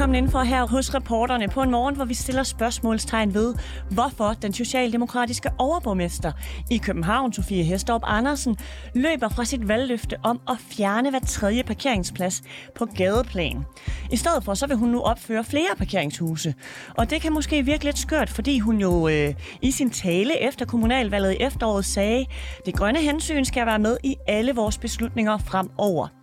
Velkommen indenfor her hos reporterne på en morgen, hvor vi stiller spørgsmålstegn ved, hvorfor den socialdemokratiske overborgmester i København, Sofie Hestorp Andersen, løber fra sit valgløfte om at fjerne hver tredje parkeringsplads på gadeplan. I stedet for så vil hun nu opføre flere parkeringshuse. Og det kan måske virke lidt skørt, fordi hun jo øh, i sin tale efter kommunalvalget i efteråret sagde, det grønne hensyn skal være med i alle vores beslutninger fremover.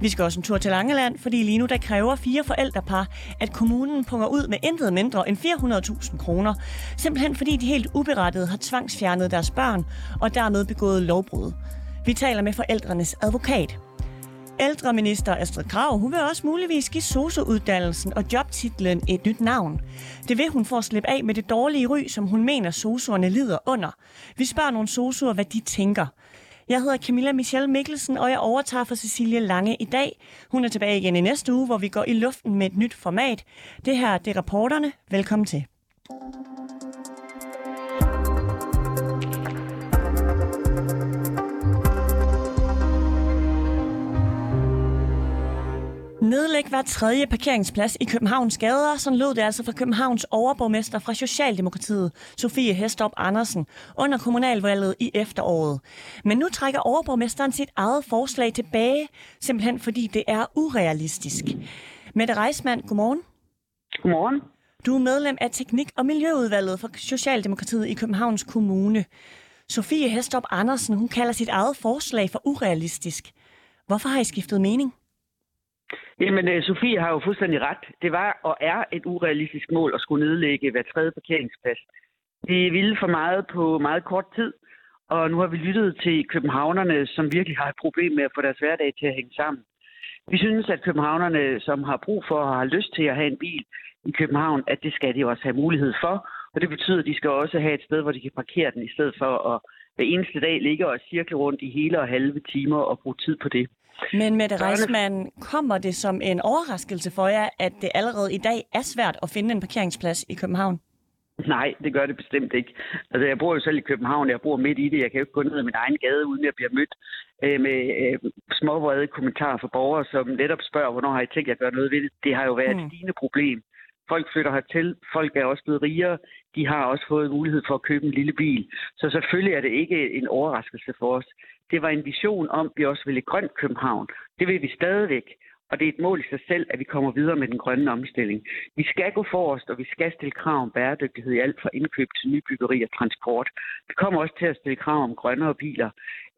Vi skal også en tur til Langeland, fordi lige nu der kræver fire forældrepar, at kommunen punger ud med intet mindre end 400.000 kroner. Simpelthen fordi de helt uberettiget har tvangsfjernet deres børn og dermed begået lovbrud. Vi taler med forældrenes advokat. Ældreminister Astrid Krav, hun vil også muligvis give sosu-uddannelsen og jobtitlen et nyt navn. Det vil hun for at slippe af med det dårlige ry, som hun mener sosuerne lider under. Vi spørger nogle sosuer, hvad de tænker. Jeg hedder Camilla Michelle Mikkelsen, og jeg overtager for Cecilie Lange i dag. Hun er tilbage igen i næste uge, hvor vi går i luften med et nyt format. Det her det er reporterne. Velkommen til. Nedlæg hver tredje parkeringsplads i Københavns gader. Sådan lød det altså fra Københavns overborgmester fra Socialdemokratiet, Sofie Hestorp Andersen, under kommunalvalget i efteråret. Men nu trækker overborgmesteren sit eget forslag tilbage, simpelthen fordi det er urealistisk. Mette Reismand, godmorgen. Godmorgen. Du er medlem af Teknik- og Miljøudvalget for Socialdemokratiet i Københavns Kommune. Sofie Hestorp Andersen, hun kalder sit eget forslag for urealistisk. Hvorfor har I skiftet mening? Jamen, øh, Sofie har jo fuldstændig ret. Det var og er et urealistisk mål at skulle nedlægge hver tredje parkeringsplads. Det ville for meget på meget kort tid, og nu har vi lyttet til københavnerne, som virkelig har et problem med at få deres hverdag til at hænge sammen. Vi synes, at københavnerne, som har brug for og har lyst til at have en bil i København, at det skal de også have mulighed for. Og det betyder, at de skal også have et sted, hvor de kan parkere den, i stedet for at hver eneste dag ligge og cirkle rundt i hele og halve timer og bruge tid på det. Men Mette Reismann, kommer det som en overraskelse for jer, at det allerede i dag er svært at finde en parkeringsplads i København? Nej, det gør det bestemt ikke. Altså, jeg bor jo selv i København, jeg bor midt i det. Jeg kan jo ikke gå ned ad min egen gade, uden at jeg bliver mødt øh, med øh, småvrede kommentarer fra borgere, som netop spørger, hvornår har I tænkt jer at gøre noget ved det. Det har jo været mm. et stigende problem. Folk flytter hertil, folk er også blevet rigere, de har også fået mulighed for at købe en lille bil. Så selvfølgelig er det ikke en overraskelse for os. Det var en vision om, at vi også ville et grønt København. Det vil vi stadigvæk. Og det er et mål i sig selv, at vi kommer videre med den grønne omstilling. Vi skal gå forrest, og vi skal stille krav om bæredygtighed i alt fra indkøb til nybyggeri og transport. Vi kommer også til at stille krav om grønnere biler.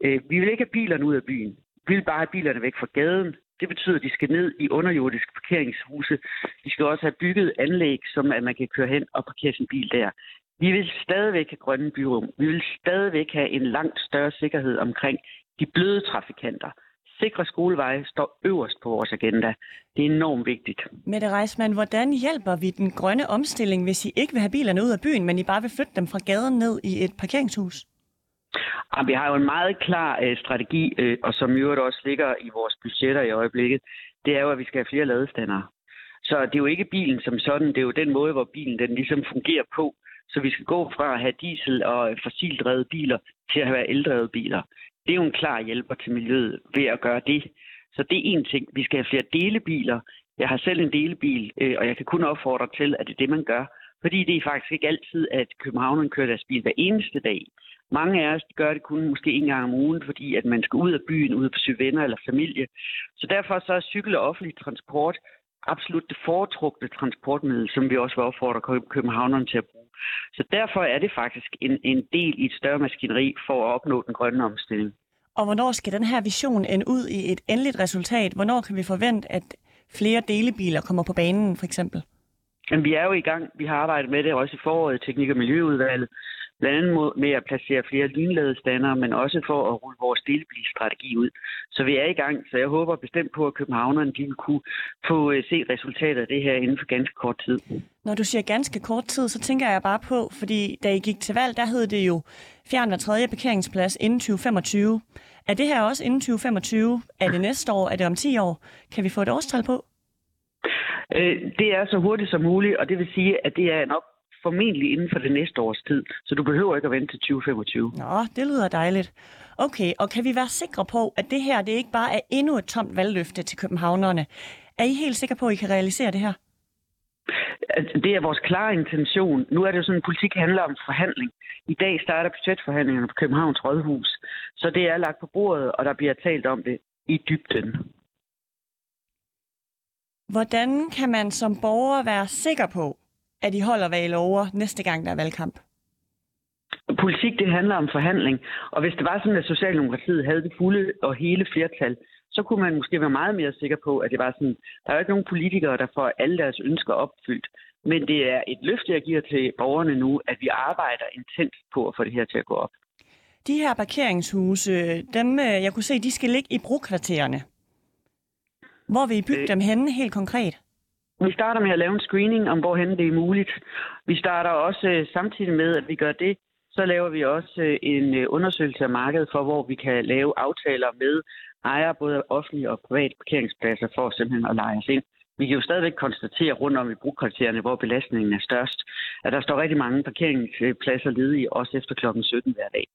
Øh, vi vil ikke have bilerne ud af byen. Vi vil bare have bilerne væk fra gaden. Det betyder, at de skal ned i underjordiske parkeringshuse. De skal også have bygget anlæg, som at man kan køre hen og parkere sin bil der. Vi vil stadigvæk have grønne byrum. Vi vil stadigvæk have en langt større sikkerhed omkring de bløde trafikanter. Sikre skoleveje står øverst på vores agenda. Det er enormt vigtigt. Mette Reismann, hvordan hjælper vi den grønne omstilling, hvis I ikke vil have bilerne ud af byen, men I bare vil flytte dem fra gaden ned i et parkeringshus? Vi har jo en meget klar øh, strategi, øh, og som i øvrigt også ligger i vores budgetter i øjeblikket. Det er jo, at vi skal have flere ladestandere. Så det er jo ikke bilen som sådan, det er jo den måde, hvor bilen den ligesom fungerer på. Så vi skal gå fra at have diesel- og fossildrevede biler til at have eldrevede biler. Det er jo en klar hjælper til miljøet ved at gøre det. Så det er en ting. Vi skal have flere delebiler. Jeg har selv en delebil, øh, og jeg kan kun opfordre til, at det er det, man gør. Fordi det er faktisk ikke altid, at København kører deres bil hver eneste dag. Mange af os gør det kun måske en gang om ugen, fordi at man skal ud af byen, ud på syge venner eller familie. Så derfor så er cykel og offentlig transport absolut det foretrukne transportmiddel, som vi også vil opfordre københavnerne til at bruge. Så derfor er det faktisk en, en del i et større maskineri for at opnå den grønne omstilling. Og hvornår skal den her vision ende ud i et endeligt resultat? Hvornår kan vi forvente, at flere delebiler kommer på banen, for eksempel? Jamen, vi er jo i gang. Vi har arbejdet med det også i foråret Teknik- og Miljøudvalget. Blandt andet med at placere flere lynladestandere, men også for at rulle vores delebilstrategi ud. Så vi er i gang, så jeg håber bestemt på, at københavnerne de vil kunne få øh, se resultatet af det her inden for ganske kort tid. Når du siger ganske kort tid, så tænker jeg bare på, fordi da I gik til valg, der hed det jo fjern hver tredje parkeringsplads inden 2025. Er det her også inden 2025? Er det næste år? Er det om 10 år? Kan vi få et årstal på? Øh, det er så hurtigt som muligt, og det vil sige, at det er nok formentlig inden for det næste års tid. Så du behøver ikke at vente til 2025. Nå, det lyder dejligt. Okay, og kan vi være sikre på, at det her det ikke bare er endnu et tomt valgløfte til københavnerne? Er I helt sikre på, at I kan realisere det her? Altså, det er vores klare intention. Nu er det jo sådan, at politik handler om forhandling. I dag starter budgetforhandlingerne på Københavns Rådhus. Så det er lagt på bordet, og der bliver talt om det i dybden. Hvordan kan man som borger være sikker på, at I holder, hvad I lover næste gang, der er valgkamp? Politik, det handler om forhandling. Og hvis det var sådan, at Socialdemokratiet havde det fulde og hele flertal, så kunne man måske være meget mere sikker på, at det var sådan, der er jo ikke nogen politikere, der får alle deres ønsker opfyldt. Men det er et løfte, jeg giver til borgerne nu, at vi arbejder intens på at få det her til at gå op. De her parkeringshuse, dem øh, jeg kunne se, de skal ligge i brokvartererne. Hvor vil I bygge øh, dem henne helt konkret? Vi starter med at lave en screening om, hvorhen det er muligt. Vi starter også øh, samtidig med, at vi gør det, så laver vi også øh, en øh, undersøgelse af markedet for, hvor vi kan lave aftaler med ejere, både offentlige og private parkeringspladser, for simpelthen at lege os ind. Vi kan jo stadigvæk konstatere rundt om i brugkvartererne, hvor belastningen er størst, at der står rigtig mange parkeringspladser ledige, også efter klokken 17 hver dag.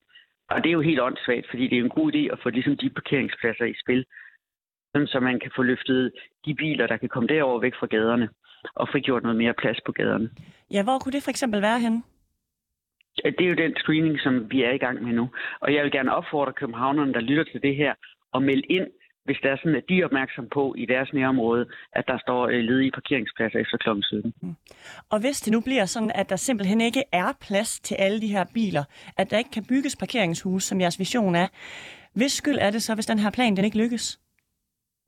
Og det er jo helt åndssvagt, fordi det er en god idé at få ligesom de parkeringspladser i spil, så man kan få løftet de biler, der kan komme derover væk fra gaderne, og frigjort noget mere plads på gaderne. Ja, hvor kunne det for eksempel være henne? Det er jo den screening, som vi er i gang med nu. Og jeg vil gerne opfordre københavnerne, der lytter til det her, at melde ind, hvis der er sådan, at de er opmærksom på i deres nærområde, at der står øh, ledige parkeringspladser efter kl. 17. Mm. Og hvis det nu bliver sådan, at der simpelthen ikke er plads til alle de her biler, at der ikke kan bygges parkeringshus, som jeres vision er, hvis skyld er det så, hvis den her plan den ikke lykkes?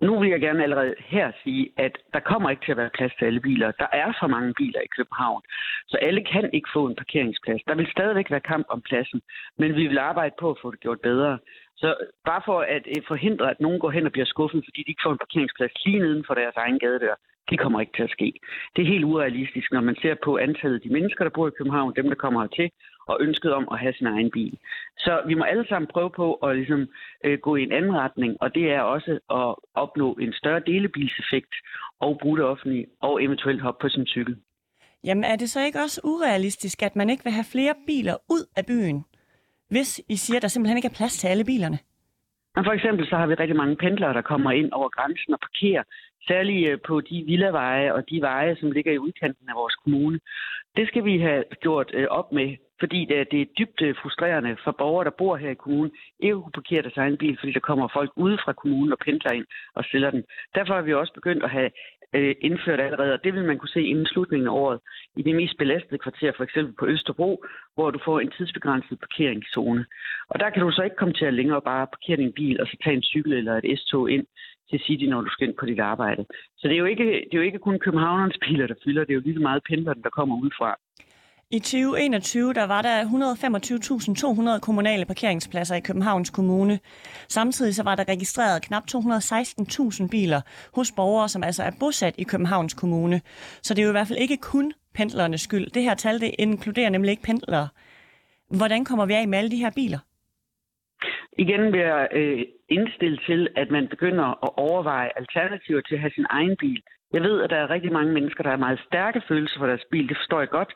Nu vil jeg gerne allerede her sige, at der kommer ikke til at være plads til alle biler. Der er for mange biler i København, så alle kan ikke få en parkeringsplads. Der vil stadigvæk være kamp om pladsen, men vi vil arbejde på at få det gjort bedre. Så bare for at øh, forhindre, at nogen går hen og bliver skuffet, fordi de ikke får en parkeringsplads lige neden for deres egen gadedør, det kommer ikke til at ske. Det er helt urealistisk, når man ser på antallet af de mennesker, der bor i København, dem, der kommer hertil, og ønsket om at have sin egen bil. Så vi må alle sammen prøve på at ligesom, øh, gå i en anden retning, og det er også at opnå en større delebilseffekt og bruge det offentlige, og eventuelt hoppe på sin cykel. Jamen er det så ikke også urealistisk, at man ikke vil have flere biler ud af byen, hvis I siger, at der simpelthen ikke er plads til alle bilerne? For eksempel så har vi rigtig mange pendlere, der kommer ind over grænsen og parkerer, særligt øh, på de villaveje og de veje, som ligger i udkanten af vores kommune. Det skal vi have gjort øh, op med, fordi det det er dybt øh, frustrerende for borgere, der bor her i kommunen, ikke kunne parkere deres egen bil, fordi der kommer folk ude fra kommunen og pendler ind og stiller den. Derfor har vi også begyndt at have øh, indført allerede, og det vil man kunne se inden slutningen af året, i de mest belastede kvarterer, for eksempel på Østerbro, hvor du får en tidsbegrænset parkeringszone. Og der kan du så ikke komme til at længere bare parkere din bil, og så tage en cykel eller et S-tog ind til City, når du skal ind på dit arbejde. Så det er jo ikke, det er jo ikke kun københavnernes biler, der fylder, det er jo lige så meget pendlerne, der kommer udefra. I 2021 der var der 125.200 kommunale parkeringspladser i Københavns Kommune. Samtidig så var der registreret knap 216.000 biler hos borgere, som altså er bosat i Københavns Kommune. Så det er jo i hvert fald ikke kun pendlernes skyld. Det her tal det inkluderer nemlig ikke pendlere. Hvordan kommer vi af med alle de her biler? Igen vil jeg øh, indstille til, at man begynder at overveje alternativer til at have sin egen bil. Jeg ved, at der er rigtig mange mennesker, der har meget stærke følelser for deres bil. Det forstår jeg godt.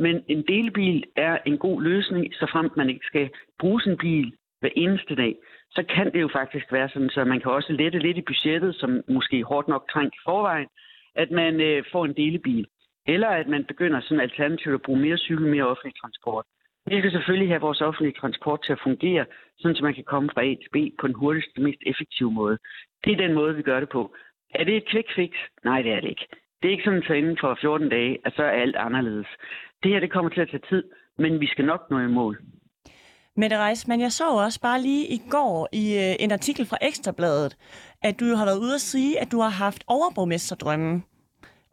Men en delbil er en god løsning, så frem man ikke skal bruge sin bil hver eneste dag. Så kan det jo faktisk være sådan, så man kan også lette lidt i budgettet, som måske hårdt nok trængt i forvejen, at man øh, får en delebil. Eller at man begynder sådan alternativt at bruge mere cykel, mere offentlig transport. Vi skal selvfølgelig have vores offentlige transport til at fungere, sådan så man kan komme fra A til B på den hurtigste, mest effektive måde. Det er den måde, vi gør det på. Er det et quick fix? Nej, det er det ikke. Det er ikke sådan, så inden for 14 dage, at så er alt anderledes. Det her det kommer til at tage tid, men vi skal nok nå i mål. Mette men jeg så også bare lige i går i øh, en artikel fra Ekstrabladet, at du har været ude at sige, at du har haft overborgmesterdrømme,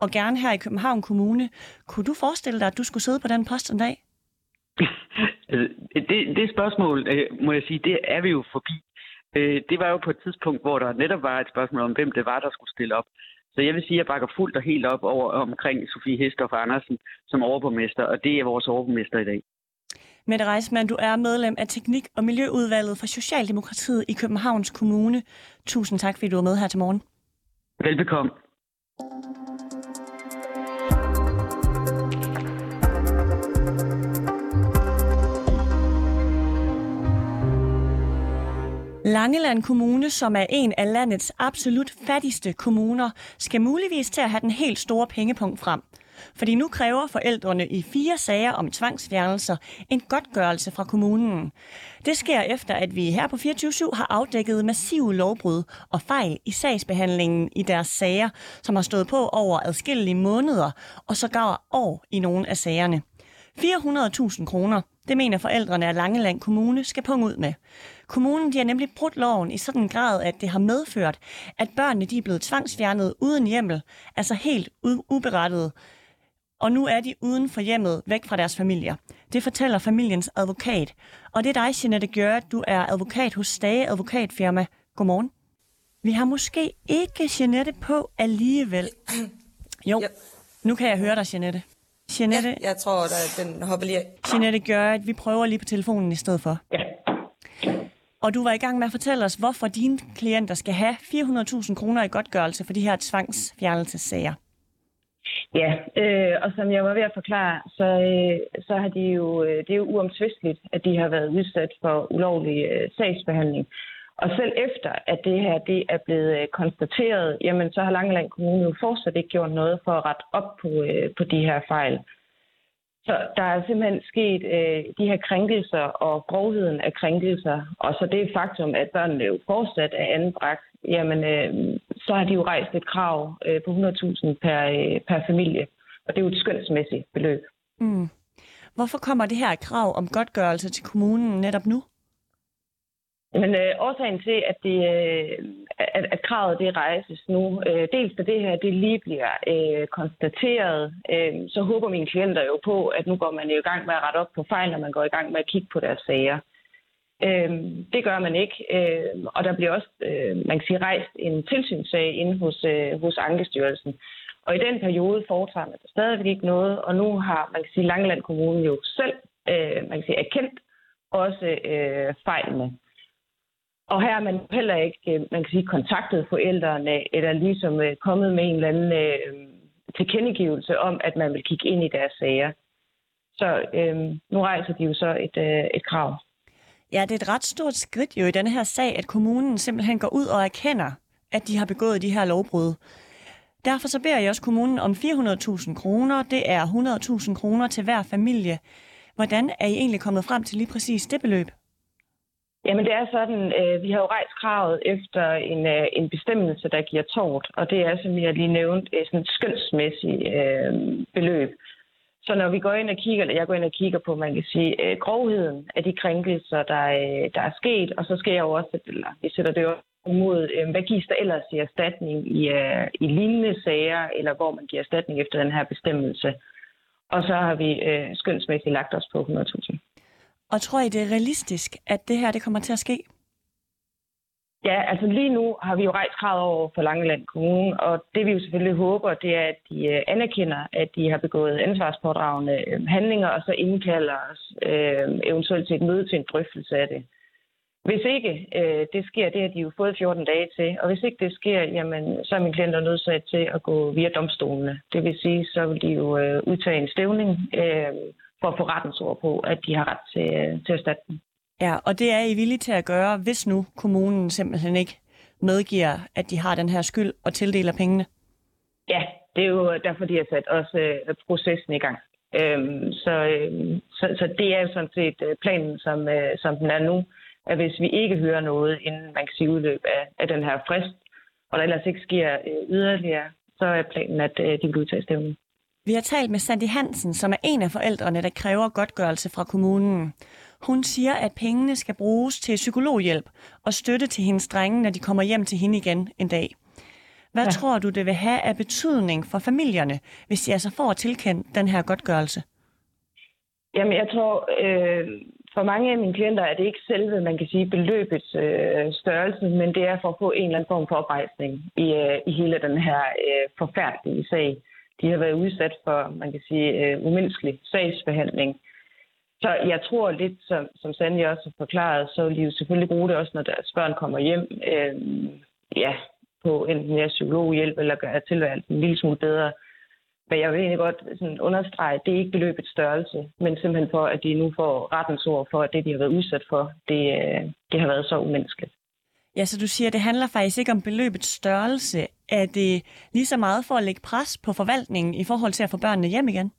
og gerne her i København Kommune. Kunne du forestille dig, at du skulle sidde på den post en dag? det, det spørgsmål, øh, må jeg sige, det er vi jo forbi. Øh, det var jo på et tidspunkt, hvor der netop var et spørgsmål om, hvem det var, der skulle stille op. Så jeg vil sige, at jeg bakker fuldt og helt op over, omkring Sofie Hestoff Andersen som overborgmester, og det er vores overborgmester i dag. Mette Reismann, du er medlem af Teknik- og Miljøudvalget for Socialdemokratiet i Københavns Kommune. Tusind tak, fordi du var med her til morgen. Velbekomme. Langeland Kommune, som er en af landets absolut fattigste kommuner, skal muligvis til at have den helt store pengepunkt frem. Fordi nu kræver forældrene i fire sager om tvangsfjernelser en godtgørelse fra kommunen. Det sker efter, at vi her på 24 har afdækket massive lovbrud og fejl i sagsbehandlingen i deres sager, som har stået på over adskillige måneder og sågar år i nogle af sagerne. 400.000 kroner, det mener forældrene af Langeland Kommune skal punge ud med. Kommunen de har nemlig brudt loven i sådan en grad, at det har medført, at børnene de er blevet tvangsfjernet uden hjemmel, altså helt uberettiget. Og nu er de uden for hjemmet, væk fra deres familier. Det fortæller familiens advokat. Og det er dig, Jeanette Gjør, du er advokat hos Stage Advokatfirma. Godmorgen. Vi har måske ikke Jeanette på alligevel. Jo, nu kan jeg høre dig, Jeanette. Jeanette, ja, jeg tror, at den hopper lige Jeanette gør, at vi prøver lige på telefonen i stedet for. Ja. Og du var i gang med at fortælle os, hvorfor dine klienter skal have 400.000 kroner i godtgørelse for de her tvangsfjernelsessager. Ja, øh, og som jeg var ved at forklare, så, øh, så har de jo, øh, det er jo uomtvisteligt, at de har været udsat for ulovlig øh, sagsbehandling. Og selv efter, at det her det er blevet øh, konstateret, jamen så har Langeland Kommune jo fortsat ikke gjort noget for at rette op på, øh, på de her fejl. Så der er simpelthen sket øh, de her krænkelser og grovheden af krænkelser, og så det faktum, at børnene jo fortsat er anbragt, jamen øh, så har de jo rejst et krav øh, på 100.000 per, øh, per familie, og det er jo et skønsmæssigt beløb. Mm. Hvorfor kommer det her krav om godtgørelse til kommunen netop nu? Men øh, årsagen til, at, det, øh, at, at kravet det rejses nu, øh, dels da det her det lige bliver øh, konstateret, øh, så håber mine klienter jo på, at nu går man i gang med at rette op på fejl, når man går i gang med at kigge på deres sager. Øh, det gør man ikke, øh, og der bliver også, øh, man kan sige, rejst en tilsynssag inde hos, øh, hos Ankestyrelsen. Og i den periode foretager man der stadigvæk ikke noget, og nu har, man kan sige, Langeland Kommune jo selv, øh, man kan sige, erkendt også øh, fejlene. Og her er man heller ikke, øh, man kan sige, kontaktet forældrene, eller ligesom øh, kommet med en eller anden øh, tilkendegivelse om, at man vil kigge ind i deres sager. Så øh, nu rejser de jo så et, øh, et krav. Ja, det er et ret stort skridt jo i denne her sag, at kommunen simpelthen går ud og erkender, at de har begået de her lovbrud. Derfor så beder jeg også kommunen om 400.000 kroner. Det er 100.000 kroner til hver familie. Hvordan er I egentlig kommet frem til lige præcis det beløb? Jamen det er sådan, øh, vi har jo rejst kravet efter en, øh, en bestemmelse, der giver tort, og det er, som jeg lige nævnt, sådan et skønsmæssigt øh, beløb. Så når vi går ind og kigger, eller jeg går ind og kigger på, man kan sige, øh, grovheden af de krænkelser, der, øh, der er sket, og så skal jeg jo også, eller vi sætter det jo mod, øh, hvad gives der ellers i erstatning i, øh, i lignende sager, eller hvor man giver erstatning efter den her bestemmelse. Og så har vi øh, skønsmæssigt lagt os på 100.000. Og tror I, det er realistisk, at det her det kommer til at ske? Ja, altså lige nu har vi jo rejst kravet over for Langeland Kommune, og det vi jo selvfølgelig håber, det er, at de øh, anerkender, at de har begået ansvarspådragende øh, handlinger, og så indkalder os øh, eventuelt til et møde til en drøftelse af det. Hvis ikke øh, det sker, det har de jo fået 14 dage til, og hvis ikke det sker, jamen, så er min klient nødsat til at gå via domstolene. Det vil sige, så vil de jo øh, udtage en stævning, øh, for at få rettens ord på, at de har ret til, til erstatning. Ja, og det er I villige til at gøre, hvis nu kommunen simpelthen ikke medgiver, at de har den her skyld og tildeler pengene? Ja, det er jo derfor, de har sat også øh, processen i gang. Øhm, så, øh, så, så det er jo sådan set øh, planen, som, øh, som den er nu, at hvis vi ikke hører noget, inden man kan sige udløb af, af den her frist, og der ellers ikke sker øh, yderligere, så er planen, at øh, de vil udtage stævnen. Vi har talt med Sandy Hansen, som er en af forældrene, der kræver godtgørelse fra kommunen. Hun siger, at pengene skal bruges til psykologhjælp og støtte til hendes drenge, når de kommer hjem til hende igen en dag. Hvad ja. tror du, det vil have af betydning for familierne, hvis de altså får tilkendt den her godtgørelse? Jamen, jeg tror, øh, for mange af mine klienter er det ikke selve, man kan sige, beløbets øh, størrelse, men det er for at få en eller anden form for oprejsning i, øh, i hele den her øh, forfærdelige sag de har været udsat for, man kan sige, øh, umenneskelig sagsbehandling. Så jeg tror lidt, som, som Sandy også har forklaret, så vil de jo selvfølgelig bruge det også, når deres børn kommer hjem, øh, ja, på enten mere psykologhjælp eller gøre tilværelsen en lille smule bedre. Men jeg vil egentlig godt sådan understrege, at det er ikke beløbets størrelse, men simpelthen for, at de nu får rettens ord for, at det, de har været udsat for, det, øh, det har været så umenneskeligt. Ja, så du siger, at det handler faktisk ikke om beløbets størrelse. Er det lige så meget for at lægge pres på forvaltningen i forhold til at få børnene hjem igen?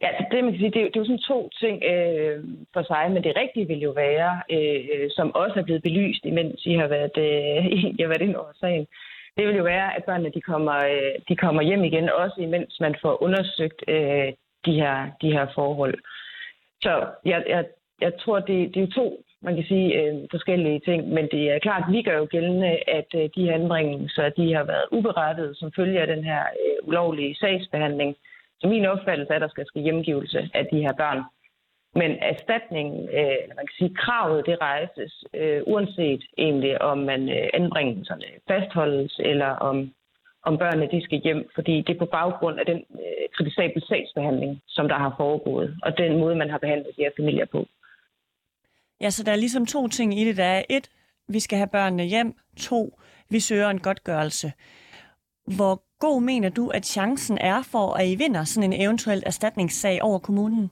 Ja, altså, det, man kan sige, det, er, det er jo sådan to ting øh, for sig, men det rigtige vil jo være, øh, som også er blevet belyst, imens I har været, øh, I har været ind over sagen, det vil jo være, at børnene de kommer, øh, de kommer hjem igen, også imens man får undersøgt øh, de, her, de her forhold. Så jeg, jeg, jeg tror, det, det er to man kan sige, øh, forskellige ting. Men det er klart, at vi gør jo gældende, at øh, de anbringelser, de har været uberettet som følge af den her øh, ulovlige sagsbehandling. Så min opfattelse er, at der skal ske hjemgivelse af de her børn. Men erstatningen, øh, man kan sige, kravet, det rejses, øh, uanset egentlig, om man øh, anbringelserne fastholdes, eller om, om børnene de skal hjem, fordi det er på baggrund af den øh, kritisable sagsbehandling, som der har foregået, og den måde, man har behandlet de her familier på. Ja, så der er ligesom to ting i det. Der er et, vi skal have børnene hjem. To, vi søger en godtgørelse. Hvor god mener du, at chancen er for, at I vinder sådan en eventuel erstatningssag over kommunen?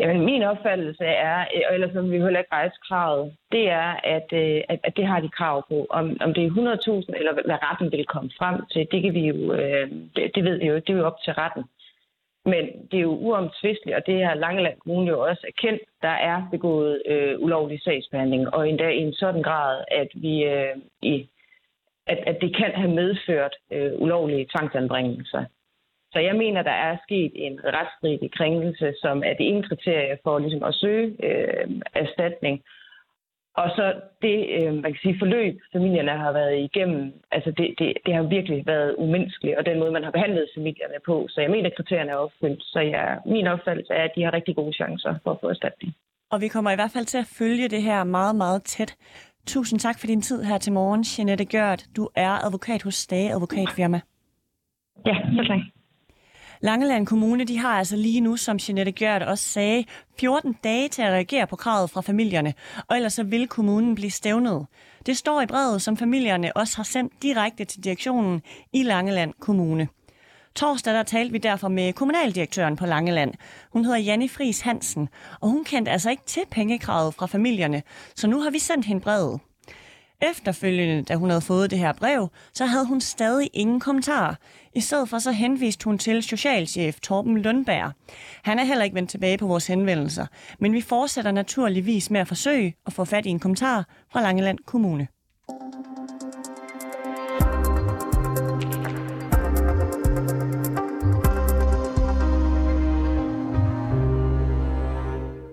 Jamen, min opfattelse er, øh, og ellers vil vi heller ikke rejse kravet, det er, at, øh, at, at det har de krav på. Om, om det er 100.000, eller hvad retten vil komme frem til, det, kan vi jo, øh, det, det ved vi jo, det er jo op til retten. Men det er jo uomtvisteligt, og det har Langeland Kommune jo også erkendt, der er begået øh, ulovlig sagsbehandling, og endda i en sådan grad, at vi øh, i, at, at det kan have medført øh, ulovlige tvangsanbringelser. Så jeg mener, der er sket en retsstridig krænkelse, som er det ene kriterie for ligesom at søge øh, erstatning. Og så det, øh, man kan sige, forløb, familierne har været igennem, altså det, det, det har virkelig været umenneskeligt, og den måde, man har behandlet familierne på. Så jeg mener, at kriterierne er opfyldt. Så jeg, min opfattelse er, at de har rigtig gode chancer for at få erstatning. Og vi kommer i hvert fald til at følge det her meget, meget tæt. Tusind tak for din tid her til morgen, Jeanette Gjørt. Du er advokat hos Stage Advokatfirma. Ja, så tak. Langeland Kommune de har altså lige nu, som Jeanette Gjørt også sagde, 14 dage til at reagere på kravet fra familierne, og ellers så vil kommunen blive stævnet. Det står i brevet, som familierne også har sendt direkte til direktionen i Langeland Kommune. Torsdag der talte vi derfor med kommunaldirektøren på Langeland. Hun hedder Janne Fris Hansen, og hun kendte altså ikke til pengekravet fra familierne, så nu har vi sendt hende brevet. Efterfølgende, da hun havde fået det her brev, så havde hun stadig ingen kommentar. I stedet for så henviste hun til socialchef Torben Lundberg. Han er heller ikke vendt tilbage på vores henvendelser, men vi fortsætter naturligvis med at forsøge at få fat i en kommentar fra Langeland Kommune.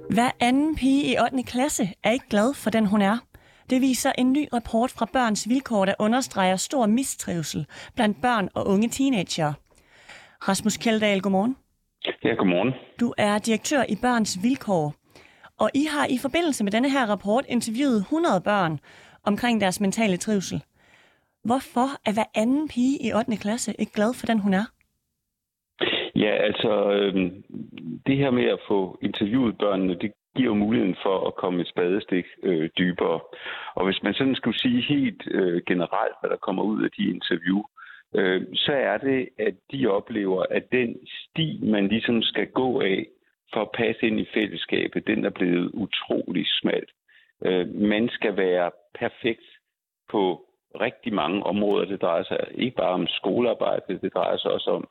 Hver anden pige i 8. klasse er ikke glad for den, hun er. Det viser en ny rapport fra Børns Vilkår, der understreger stor mistrivsel blandt børn og unge teenager. Rasmus Kjeldahl, godmorgen. Ja, godmorgen. Du er direktør i Børns Vilkår, og I har i forbindelse med denne her rapport interviewet 100 børn omkring deres mentale trivsel. Hvorfor er hver anden pige i 8. klasse ikke glad for den, hun er? Ja, altså øh, det her med at få interviewet børnene, det giver jo muligheden for at komme et spadestik øh, dybere. Og hvis man sådan skulle sige helt øh, generelt, hvad der kommer ud af de interview, øh, så er det, at de oplever, at den sti, man ligesom skal gå af for at passe ind i fællesskabet, den er blevet utrolig smal. Øh, man skal være perfekt på rigtig mange områder. Det drejer sig ikke bare om skolearbejde, det drejer sig også om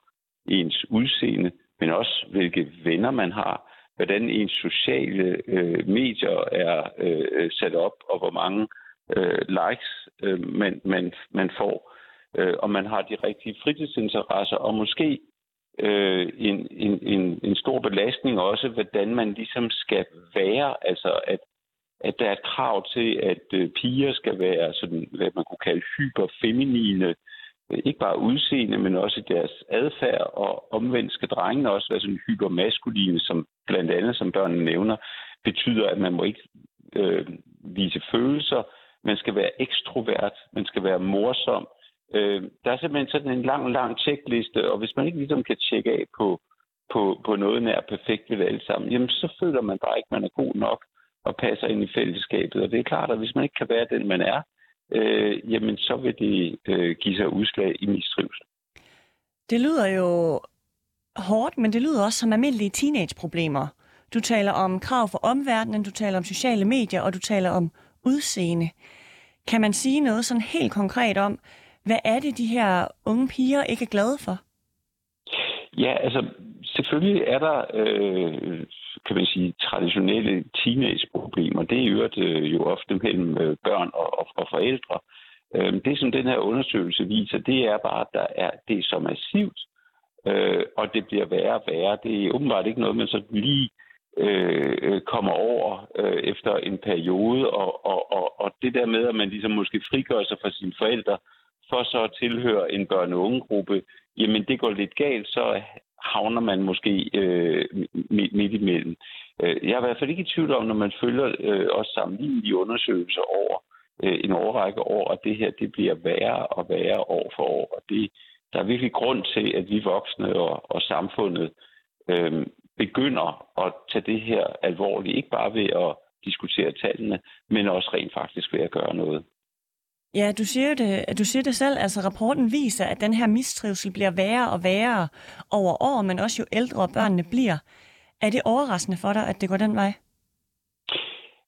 ens udseende, men også hvilke venner man har, hvordan ens sociale øh, medier er øh, sat op, og hvor mange øh, likes øh, man, man, man får, øh, og man har de rigtige fritidsinteresser, og måske øh, en, en, en, en stor belastning også, hvordan man ligesom skal være, altså at, at der er et krav til, at øh, piger skal være sådan, hvad man kunne kalde hyperfeminine, ikke bare udseende, men også deres adfærd, og omvendt skal drengene også være sådan hypermaskuline, som blandt andet, som børnene nævner, betyder, at man må ikke øh, vise følelser, man skal være ekstrovert, man skal være morsom. Øh, der er simpelthen sådan en lang, lang tjekliste, og hvis man ikke ligesom kan tjekke af på, på, på noget nær perfekt ved alle sammen, jamen så føler man bare ikke, at man er god nok og passer ind i fællesskabet. Og det er klart, at hvis man ikke kan være den, man er, øh, jamen så vil det øh, give sig udslag i mistrivsel. Det lyder jo hårdt, men det lyder også som almindelige teenageproblemer. Du taler om krav for omverdenen, du taler om sociale medier, og du taler om udseende. Kan man sige noget sådan helt konkret om, hvad er det, de her unge piger ikke er glade for? Ja, altså selvfølgelig er der, øh, kan man sige, traditionelle teenageproblemer. Det er jo, øh, jo ofte mellem øh, børn og, og, og forældre. Øh, det, som den her undersøgelse viser, det er bare, at der er, det er så massivt, øh, og det bliver værre og værre. Det er åbenbart ikke noget, man så lige øh, kommer over øh, efter en periode, og, og, og, og det der med, at man ligesom måske frigør sig fra sine forældre, for så at tilhøre en børne- og ungegruppe, jamen det går lidt galt, så havner man måske øh, midt imellem. Øh, jeg er i hvert fald ikke i tvivl om, når man følger øh, også sammenlignelige undersøgelser over øh, en overrække år, at det her det bliver værre og værre år for år. Og det, der er virkelig grund til, at vi voksne og, og samfundet øh, begynder at tage det her alvorligt, ikke bare ved at diskutere tallene, men også rent faktisk ved at gøre noget. Ja, du siger, det, du siger det selv. Altså, rapporten viser, at den her mistrivsel bliver værre og værre over år, men også jo ældre børnene bliver. Er det overraskende for dig, at det går den vej?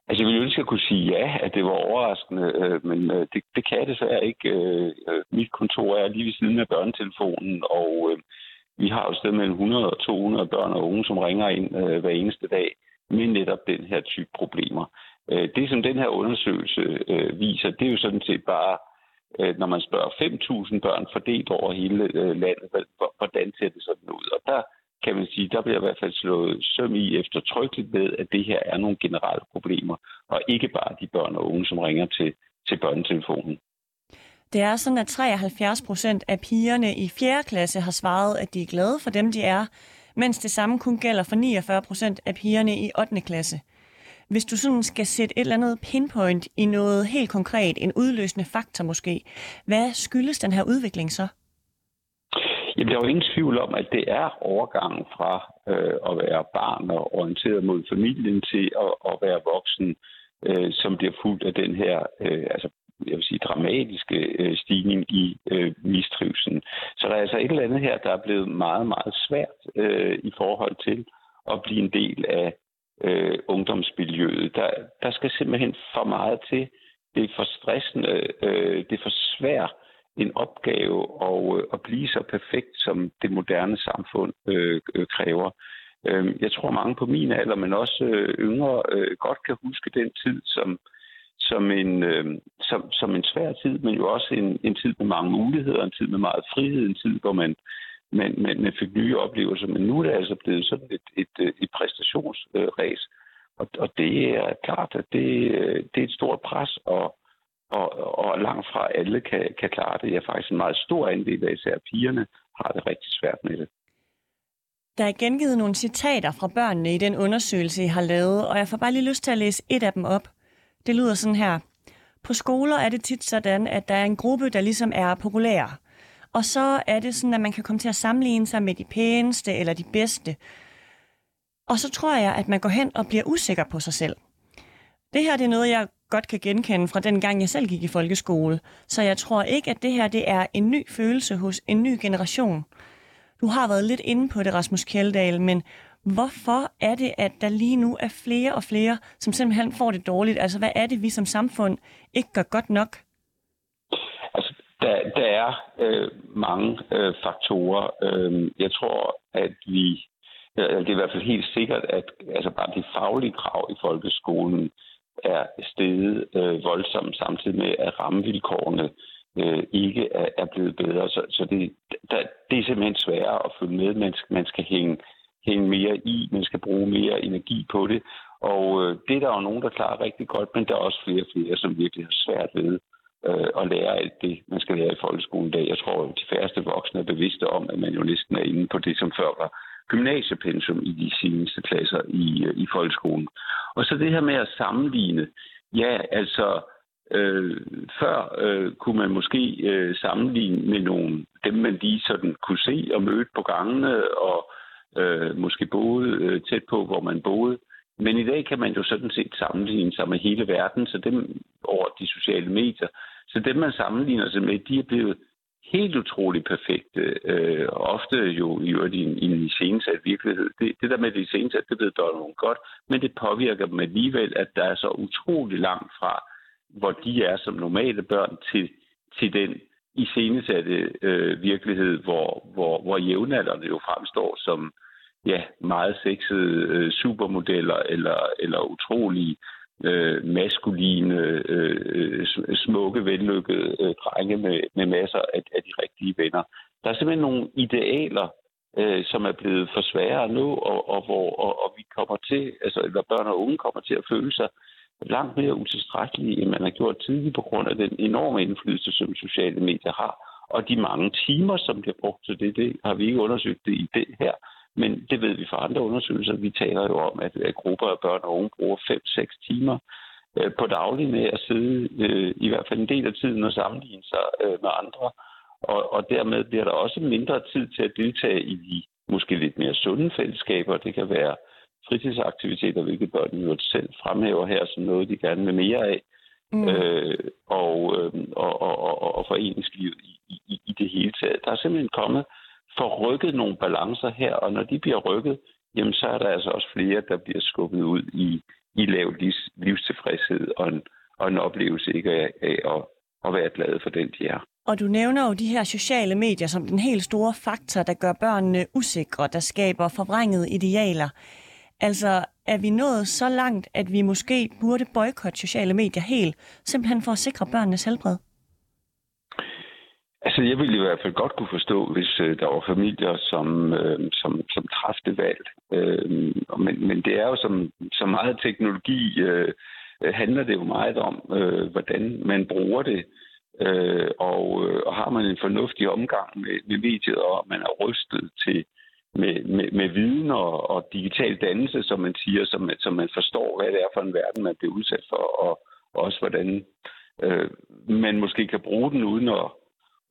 Altså, jeg ville ønske at kunne sige ja, at det var overraskende, øh, men øh, det, det kan jeg desværre ikke. Øh, øh mit kontor er lige ved siden af børnetelefonen, og øh, vi har jo sted mellem 100 og 200 børn og unge, som ringer ind øh, hver eneste dag med netop den her type problemer. Øh, det, som den her undersøgelse øh, viser, det er jo sådan set bare, øh, når man spørger 5.000 børn fordelt over hele landet, hvordan ser det sådan ud? Og der kan man sige, der bliver i hvert fald slået søm i eftertrykkeligt med, ved, at det her er nogle generelle problemer, og ikke bare de børn og unge, som ringer til, til børnetelefonen. Det er sådan, at 73 procent af pigerne i 4. klasse har svaret, at de er glade for dem, de er, mens det samme kun gælder for 49 procent af pigerne i 8. klasse. Hvis du sådan skal sætte et eller andet pinpoint i noget helt konkret, en udløsende faktor måske, hvad skyldes den her udvikling så? Jamen, der er jo ingen tvivl om, at det er overgangen fra øh, at være barn og orienteret mod familien til at, at være voksen, øh, som bliver fuldt af den her øh, altså, jeg vil sige, dramatiske øh, stigning i øh, mistrivselen. Så der er altså et eller andet her, der er blevet meget, meget svært øh, i forhold til at blive en del af øh, ungdomsmiljøet. Der, der skal simpelthen for meget til. Det er for stressende, øh, det er for svært en opgave at, øh, at blive så perfekt, som det moderne samfund øh, øh, kræver. Øh, jeg tror mange på min alder, men også øh, yngre, øh, godt kan huske den tid som, som, en, øh, som, som en svær tid, men jo også en, en tid med mange muligheder, en tid med meget frihed, en tid, hvor man men, men, man fik nye oplevelser. Men nu er det altså blevet sådan et, et, øh, et præstationsræs. Og, og det er klart, at det, øh, det er et stort pres, og, og, og langt fra alle kan, kan klare det. Jeg er faktisk en meget stor andel af især pigerne har det rigtig svært med det. Der er gengivet nogle citater fra børnene i den undersøgelse, I har lavet, og jeg får bare lige lyst til at læse et af dem op. Det lyder sådan her. På skoler er det tit sådan, at der er en gruppe, der ligesom er populære. Og så er det sådan, at man kan komme til at sammenligne sig med de pæneste eller de bedste. Og så tror jeg, at man går hen og bliver usikker på sig selv. Det her det er noget, jeg godt kan genkende fra den gang, jeg selv gik i folkeskole. Så jeg tror ikke, at det her det er en ny følelse hos en ny generation. Du har været lidt inde på det, Rasmus Kjeldahl, men hvorfor er det, at der lige nu er flere og flere, som simpelthen får det dårligt? Altså, hvad er det, vi som samfund ikke gør godt nok? Der, der er øh, mange øh, faktorer. Øh, jeg tror, at vi, øh, det er i hvert fald helt sikkert, at altså bare de faglige krav i folkeskolen er steget øh, voldsomt, samtidig med, at rammevilkårene øh, ikke er, er blevet bedre. Så, så det, der, det er simpelthen sværere at følge med. Man skal, man skal hænge, hænge mere i, man skal bruge mere energi på det. Og øh, det er der jo nogen, der klarer rigtig godt, men der er også flere og flere, som virkelig har svært ved øh, lære alt det, man skal lære i folkeskolen i dag. Jeg tror, at de færreste voksne er bevidste om, at man jo næsten er inde på det, som før var gymnasiepensum i de seneste klasser i, øh, i folkeskolen. Og så det her med at sammenligne. Ja, altså, øh, før øh, kunne man måske øh, sammenligne med nogle, dem man lige sådan kunne se og møde på gangene, og øh, måske boede øh, tæt på, hvor man boede. Men i dag kan man jo sådan set sammenligne sig med hele verden, så dem over de sociale medier, så dem, man sammenligner sig med, de er blevet helt utroligt perfekte, øh, ofte jo i øvrigt i en, i en iscenesat virkelighed. Det, det der med det iscenesat, det ved nogen godt, men det påvirker dem alligevel, at der er så utrolig langt fra hvor de er som normale børn, til, til den iscenesatte øh, virkelighed, hvor, hvor, hvor jævnaldrende jo fremstår som ja, meget sexede øh, supermodeller eller, eller utrolige øh, maskuline, øh, øh smukke, vellykkede øh, drenge med, med masser af, af de rigtige venner. Der er simpelthen nogle idealer, øh, som er blevet for svære nu, og, og hvor og, og vi kommer til, altså eller børn og unge kommer til at føle sig langt mere utilstrækkelige, end man har gjort tidligere på grund af den enorme indflydelse, som sociale medier har, og de mange timer, som bliver brugt til det. Det har vi ikke undersøgt det i det her, men det ved vi fra andre undersøgelser. Vi taler jo om, at, at grupper af børn og unge bruger 5-6 timer øh, på daglig med at sidde øh, i hvert fald en del af tiden og sammenligne sig øh, med andre. Og, og dermed bliver der også mindre tid til at deltage i de måske lidt mere sunde fællesskaber. Det kan være fritidsaktiviteter, hvilket børnene jo selv fremhæver her som noget, de gerne vil mere af. Mm. Øh, og, øh, og, og, og, og foreningslivet i, i, i det hele taget. Der er simpelthen kommet får rykket nogle balancer her, og når de bliver rykket, jamen så er der altså også flere, der bliver skubbet ud i, i lav livs, livstilfredshed og en, og en oplevelse ikke af, af at, at være glade for den, de er. Og du nævner jo de her sociale medier som den helt store faktor, der gør børnene usikre, der skaber forvrængede idealer. Altså, er vi nået så langt, at vi måske burde boykotte sociale medier helt, simpelthen for at sikre børnenes helbred? Altså, jeg ville i hvert fald godt kunne forstå, hvis øh, der var familier, som, øh, som, som træffede valg. Øh, men, men det er jo som, så meget teknologi, øh, handler det jo meget om, øh, hvordan man bruger det. Øh, og, øh, og har man en fornuftig omgang med, med mediet, og man er rystet til med, med, med viden og, og digital dannelse, som man siger, som, som man forstår, hvad det er for en verden, man bliver udsat for, og også hvordan øh, man måske kan bruge den uden at,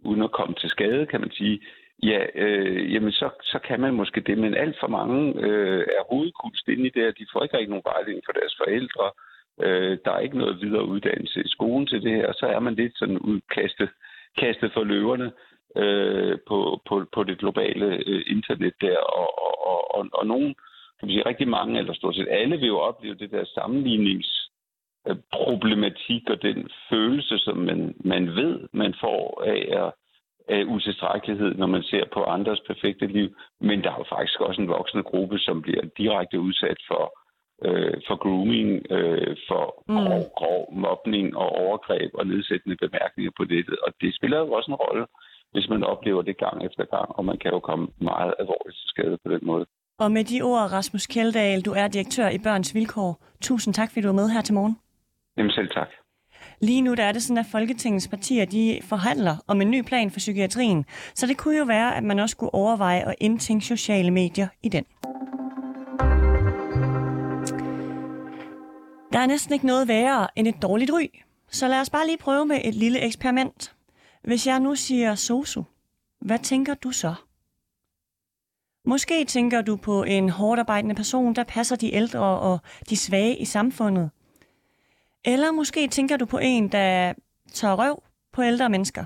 uden at komme til skade, kan man sige. Ja, øh, jamen så, så kan man måske det, men alt for mange øh, er hovedkunst inde i det, at de får ikke rigtig nogen vejledning for deres forældre. Øh, der er ikke noget videre uddannelse i skolen til det her, og så er man lidt sådan udkastet kastet for løverne øh, på, på, på det globale øh, internet der, og, og, og, og nogen, kan man sige, rigtig mange, eller stort set alle, vil jo opleve det der sammenlignings sammenligningsproblematik og den følelse, som man, man ved, man får af, af utilstrækkelighed, når man ser på andres perfekte liv. Men der er jo faktisk også en voksende gruppe, som bliver direkte udsat for øh, for grooming, øh, for mm. grov, grov mobning og overgreb og nedsættende bemærkninger på det. Og det spiller jo også en rolle, hvis man oplever det gang efter gang, og man kan jo komme meget alvorligt til skade på den måde. Og med de ord, Rasmus Kjeldahl, du er direktør i Børns Vilkår. Tusind tak, fordi du var med her til morgen. Jamen selv tak. Lige nu der er det sådan, at Folketingets partier de forhandler om en ny plan for psykiatrien, så det kunne jo være, at man også skulle overveje at indtænke sociale medier i den. Der er næsten ikke noget værre end et dårligt ry, så lad os bare lige prøve med et lille eksperiment. Hvis jeg nu siger sosu, hvad tænker du så? Måske tænker du på en hårdt arbejdende person, der passer de ældre og de svage i samfundet. Eller måske tænker du på en, der tager røv på ældre mennesker.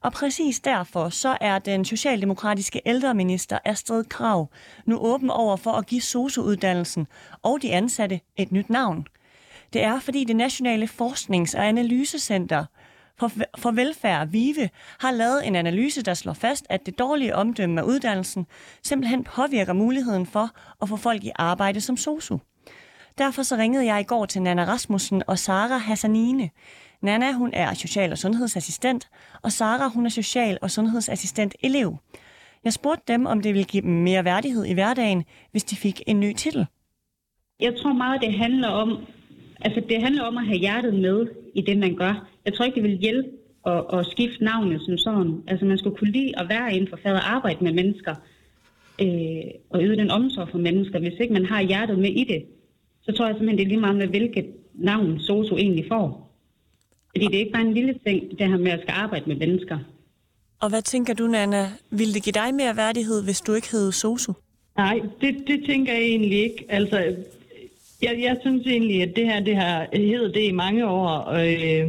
Og præcis derfor så er den socialdemokratiske ældreminister Astrid Krav nu åben over for at give SOSU-uddannelsen og de ansatte et nyt navn. Det er, fordi det Nationale Forsknings- og Analysecenter for, for Velfærd, VIVE, har lavet en analyse, der slår fast, at det dårlige omdømme af uddannelsen simpelthen påvirker muligheden for at få folk i arbejde som sosu. Derfor så ringede jeg i går til Nana Rasmussen og Sara Hassanine. Nana, hun er social- og sundhedsassistent, og Sara, hun er social- og sundhedsassistent elev. Jeg spurgte dem, om det ville give dem mere værdighed i hverdagen, hvis de fik en ny titel. Jeg tror meget, det handler om, altså det handler om at have hjertet med i det, man gør. Jeg tror ikke, det vil hjælpe at, at skifte navnet som sådan. Altså man skulle kunne lide at være inden for faget og arbejde med mennesker, øh, og yde den omsorg for mennesker. Hvis ikke man har hjertet med i det, så tror jeg simpelthen, det er lige meget med, hvilket navn SOSU egentlig får. Fordi det er ikke bare en lille ting, det her med at skal arbejde med mennesker. Og hvad tænker du, Nana? Vil det give dig mere værdighed, hvis du ikke hed SOSU? Nej, det, det tænker jeg egentlig ikke. Altså, jeg, jeg synes egentlig, at det her det har heddet det i mange år, og, øh,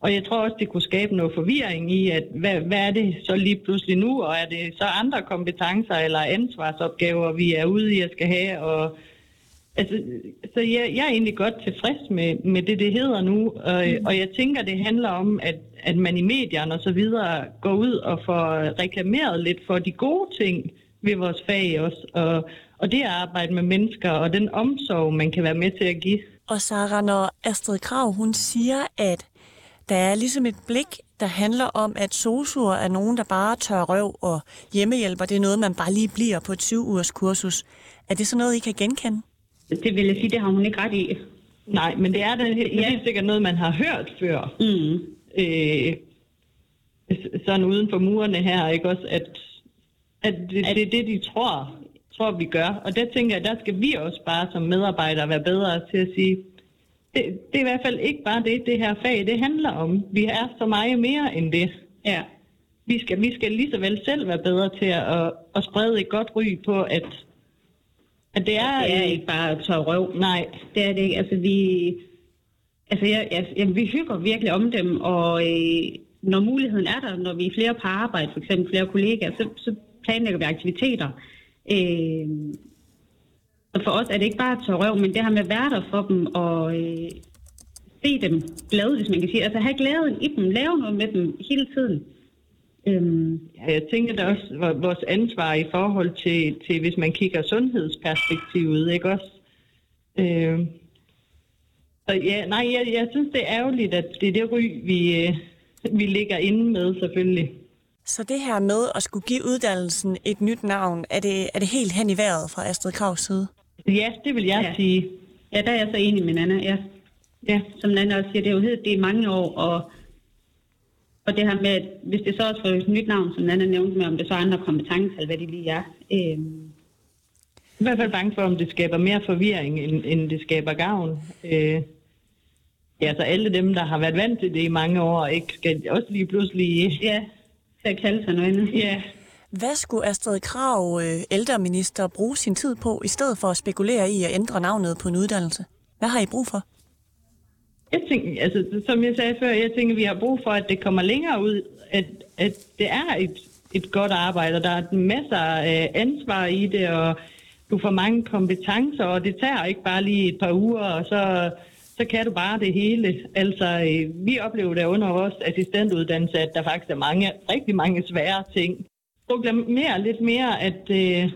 og jeg tror også, det kunne skabe noget forvirring i, at hvad, hvad er det så lige pludselig nu, og er det så andre kompetencer eller ansvarsopgaver, vi er ude i at skal have, og Altså, så jeg, jeg er egentlig godt tilfreds med, med det, det hedder nu, og, mm. og jeg tænker, det handler om, at, at man i medierne og så videre går ud og får reklameret lidt for de gode ting ved vores fag også, og, og det at arbejde med mennesker, og den omsorg, man kan være med til at give. Og Sara, når Astrid Krav, hun siger, at der er ligesom et blik, der handler om, at sosuer er nogen, der bare tør røv, og hjemmehjælper, det er noget, man bare lige bliver på et syv ugers kursus. Er det så noget, I kan genkende? Det vil jeg sige, det har hun ikke ret i. Nej, men det er da helt, ja. helt sikkert noget, man har hørt før. Mm. Øh, sådan uden for murene her, ikke også, at, at, det, at det er det, de tror, tror, vi gør. Og der tænker jeg, der skal vi også bare som medarbejdere være bedre til at sige, det, det er i hvert fald ikke bare det, det her fag, det handler om. Vi er så meget mere end det. Ja. Vi skal, vi skal lige så vel selv være bedre til at, at, at sprede et godt ry på, at at det er, det er ikke bare tør røv. Nej, det er det ikke. Altså, vi, altså, jeg, jeg, jeg, vi hygger virkelig om dem, og øh, når muligheden er der, når vi er flere på arbejde, for eksempel flere kollegaer, så, så planlægger vi aktiviteter. Øh, og for os er det ikke bare tør røv, men det her med at være der for dem, og øh, se dem glade, hvis man kan sige. Altså have glæden i dem, lave noget med dem hele tiden. Øhm, ja, jeg tænker da også vores ansvar i forhold til, til hvis man kigger sundhedsperspektivet, ikke også? Øhm, så ja, nej, jeg, jeg synes, det er ærgerligt, at det er det ry, vi, øh, vi ligger inde med selvfølgelig. Så det her med at skulle give uddannelsen et nyt navn, er det, er det helt hen i vejret fra Astrid Kravs side? Ja, det vil jeg ja. sige. Ja, der er jeg så enig med Nana, ja. Ja, som Nana også siger, det er jo hed, det er mange år, og og det her med, at hvis det så også får et nyt navn, som Anna nævnte med, om det så er andre kompetencer, eller hvad det lige er. Øh... I hvert fald bange for, om det skaber mere forvirring, end, end det skaber gavn. Øh, ja, så alle dem, der har været vant til det i mange år, ikke skal også lige pludselig... Ja, skal kalde sig noget andet. Ja. Hvad skulle Astrid Krav, øh, ældreminister, bruge sin tid på, i stedet for at spekulere i at ændre navnet på en uddannelse? Hvad har I brug for? Jeg tænker, altså, som jeg sagde før, jeg tænker, vi har brug for, at det kommer længere ud, at, at det er et, et godt arbejde, og der er masser af øh, ansvar i det, og du får mange kompetencer, og det tager ikke bare lige et par uger, og så, så kan du bare det hele. Altså, øh, vi oplever det under vores assistentuddannelse, at der faktisk er mange, rigtig mange svære ting. Proklamer lidt mere, at øh,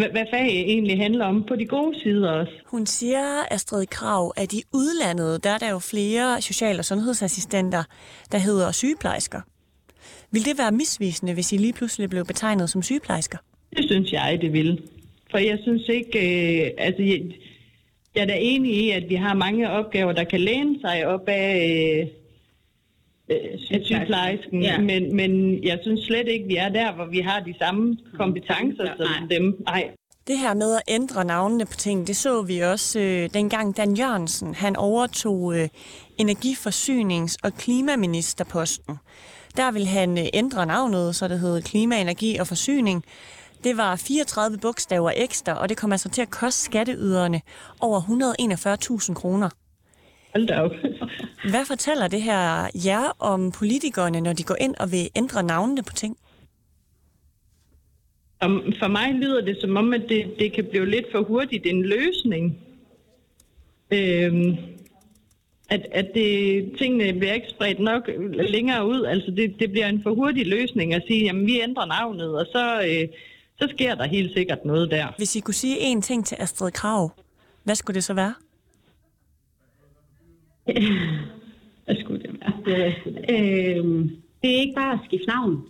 hvad, hvad fag egentlig handler om på de gode sider også. Hun siger, Astrid Krav, at i udlandet, der er der jo flere social- og sundhedsassistenter, der hedder sygeplejersker. Vil det være misvisende, hvis I lige pludselig blev betegnet som sygeplejersker? Det synes jeg, det vil. For jeg synes ikke, øh, altså jeg, jeg er da enig i, at vi har mange opgaver, der kan læne sig op af øh, øh sygeplejersken, ja. men, men jeg synes slet ikke, vi er der, hvor vi har de samme kompetencer ja, som dem. Nej. Det her med at ændre navnene på ting, det så vi også øh, dengang Dan Jørgensen, han overtog øh, energiforsynings- og klimaministerposten. Der ville han øh, ændre navnet, så det hed Klima, Energi og Forsyning. Det var 34 bogstaver ekstra, og det kom altså til at koste skatteyderne over 141.000 kroner. Hold da op. Hvad fortæller det her jer om politikerne, når de går ind og vil ændre navnene på ting? For mig lyder det som om, at det, det kan blive lidt for hurtigt en løsning. Øhm, at, at det, tingene bliver ikke spredt nok længere ud. Altså det, det bliver en for hurtig løsning at sige, jamen vi ændrer navnet, og så, øh, så sker der helt sikkert noget der. Hvis I kunne sige én ting til Astrid Krav, hvad skulle det så være? Hvad skulle det være? Det, øhm, det er ikke bare at skifte navn.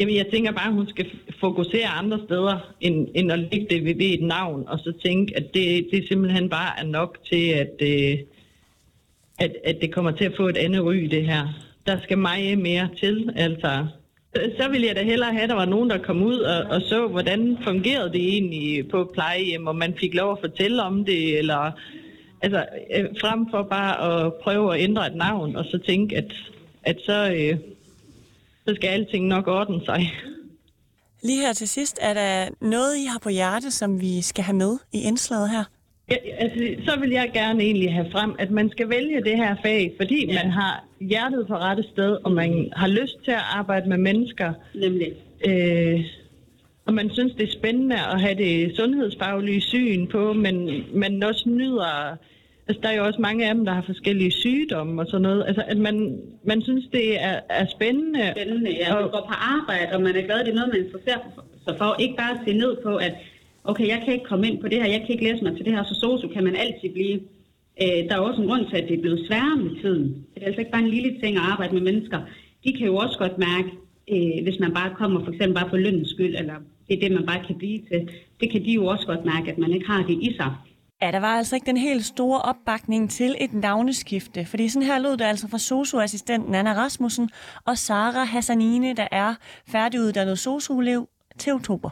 Jamen, jeg tænker bare, at hun skal fokusere andre steder, end, end at lægge det ved, et navn, og så tænke, at det, det simpelthen bare er nok til, at, øh, at, at det kommer til at få et andet ry, det her. Der skal meget mere til, altså. Så ville jeg da hellere have, at der var nogen, der kom ud og, og så, hvordan fungerede det egentlig på plejehjem, og man fik lov at fortælle om det, eller altså, øh, frem for bare at prøve at ændre et navn, og så tænke, at, at så, øh, så skal alting nok ordne sig. Lige her til sidst, er der noget, I har på hjerte, som vi skal have med i indslaget her? Ja, altså, så vil jeg gerne egentlig have frem, at man skal vælge det her fag, fordi ja. man har hjertet på rette sted, og man har lyst til at arbejde med mennesker. Nemlig. Øh, og man synes, det er spændende at have det sundhedsfaglige syn på, men man også nyder... Altså, der er jo også mange af dem, der har forskellige sygdomme og sådan noget. Altså, at man, man synes, det er, er spændende. Spændende, ja. Og, man går på arbejde, og man er glad, det er noget, man interesserer sig for. Ikke bare at se ned på, at okay, jeg kan ikke komme ind på det her, jeg kan ikke læse mig til det her, så sosu kan man altid blive. Øh, der er også en grund til, at det er blevet sværere med tiden. Det er altså ikke bare en lille ting at arbejde med mennesker. De kan jo også godt mærke, øh, hvis man bare kommer for eksempel bare for lønens skyld, eller det er det, man bare kan blive til. Det kan de jo også godt mærke, at man ikke har det i sig. Ja, der var altså ikke den helt store opbakning til et navneskifte, fordi sådan her lød det altså fra socioassistenten Anna Rasmussen og Sara Hassanine, der er færdiguddannet socioelev til oktober.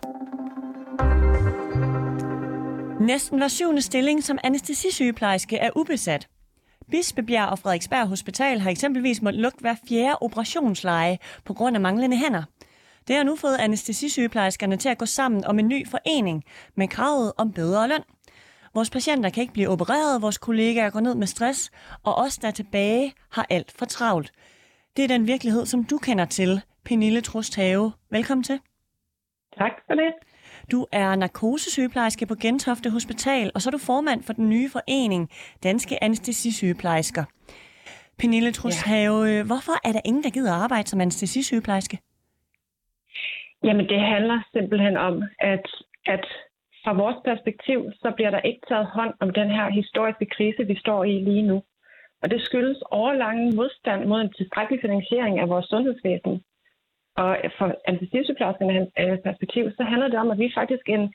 Næsten hver syvende stilling som anestesisygeplejerske er ubesat. Bispebjerg og Frederiksberg Hospital har eksempelvis måttet lukke hver fjerde operationsleje på grund af manglende hænder. Det har nu fået anestesisygeplejerskerne til at gå sammen om en ny forening med kravet om bedre løn. Vores patienter kan ikke blive opereret, vores kollegaer går ned med stress, og os, der er tilbage, har alt for travlt. Det er den virkelighed, som du kender til, Pernille Trusthave. Velkommen til. Tak for det. Du er narkosesygeplejerske på Gentofte Hospital, og så er du formand for den nye forening, Danske Anestesisygeplejersker. Pernille Trusthave, ja. hvorfor er der ingen, der gider arbejde som anestesisygeplejerske? Jamen, det handler simpelthen om, at, at fra vores perspektiv, så bliver der ikke taget hånd om den her historiske krise, vi står i lige nu. Og det skyldes overlange modstand mod en tilstrækkelig finansiering af vores sundhedsvæsen. Og for anestesisygeplejerskernes øh, perspektiv, så handler det om, at vi er faktisk en,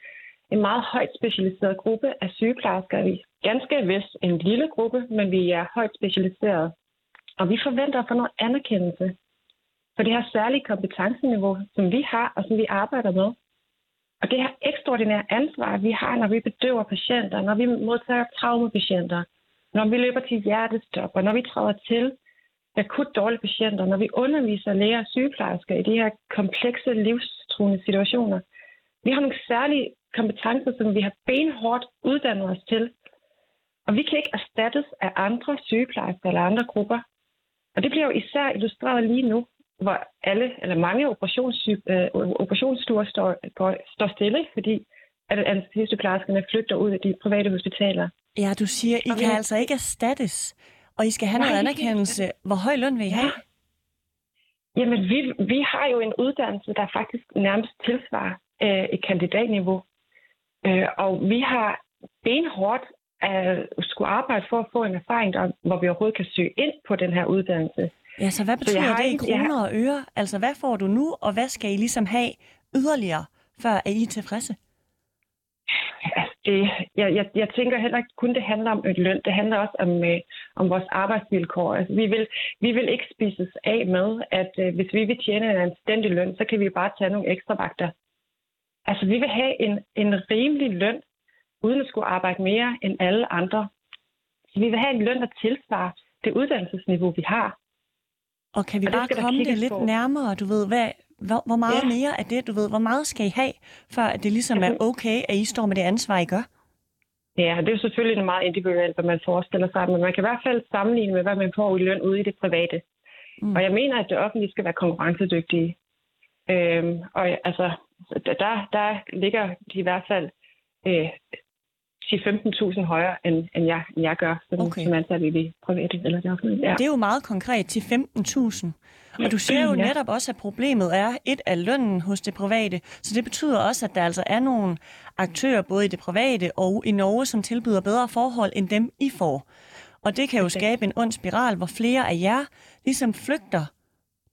en meget højt specialiseret gruppe af sygeplejersker. Vi er ganske vist en lille gruppe, men vi er højt specialiseret. Og vi forventer at få noget anerkendelse for det her særlige kompetenceniveau, som vi har og som vi arbejder med. Og det her ekstraordinære ansvar, vi har, når vi bedøver patienter, når vi modtager traumapatienter, når vi løber til hjertestop, og når vi træder til akut dårlige patienter, når vi underviser læger og sygeplejersker i de her komplekse livstruende situationer. Vi har nogle særlige kompetencer, som vi har benhårdt uddannet os til. Og vi kan ikke erstattes af andre sygeplejersker eller andre grupper. Og det bliver jo især illustreret lige nu, hvor alle eller mange øh, operationsstuer står, går, står stille, fordi at anestesisygeplejerskerne flygter ud af de private hospitaler. Ja, du siger, I kan altså ikke erstattes. Og I skal have noget anerkendelse. Hvor høj løn vil I have? Jamen, vi, vi har jo en uddannelse, der faktisk nærmest tilsvarer øh, et kandidatniveau. Øh, og vi har benhårdt at skulle arbejde for at få en erfaring, der, hvor vi overhovedet kan søge ind på den her uddannelse. Ja, så hvad betyder så det i kroner og øre? Altså, hvad får du nu, og hvad skal I ligesom have yderligere, før er I tilfredse? Altså, det, jeg, jeg, jeg tænker heller ikke kun, det handler om et løn. Det handler også om, øh, om vores arbejdsvilkår. Altså, vi, vil, vi vil ikke spises af med, at øh, hvis vi vil tjene en anstændig løn, så kan vi bare tage nogle ekstra vagter. Altså, vi vil have en, en rimelig løn, uden at skulle arbejde mere end alle andre. Så vi vil have en løn, der tilsvarer det uddannelsesniveau, vi har. Og kan vi og bare komme det lidt på. nærmere, du ved, hvad, hvor, hvor meget ja. mere af det, du ved, hvor meget skal I have, før det ligesom er okay, at I står med det ansvar, I gør? Ja, det er jo selvfølgelig meget individuelt, hvad man forestiller sig, men man kan i hvert fald sammenligne med, hvad man får i løn ude i det private. Mm. Og jeg mener, at det offentlige skal være konkurrencedygtige. Øhm, og altså, der, der ligger de i hvert fald øh, 10-15.000 højere, end, end, jeg, end jeg gør, som, okay. som ansat i det private eller det offentlige. Ja. Det er jo meget konkret til 15.000. Og du siger jo ja. netop også, at problemet er et af lønnen hos det private. Så det betyder også, at der altså er nogle aktører, både i det private og i Norge, som tilbyder bedre forhold end dem, I får. Og det kan jo skabe en ond spiral, hvor flere af jer ligesom flygter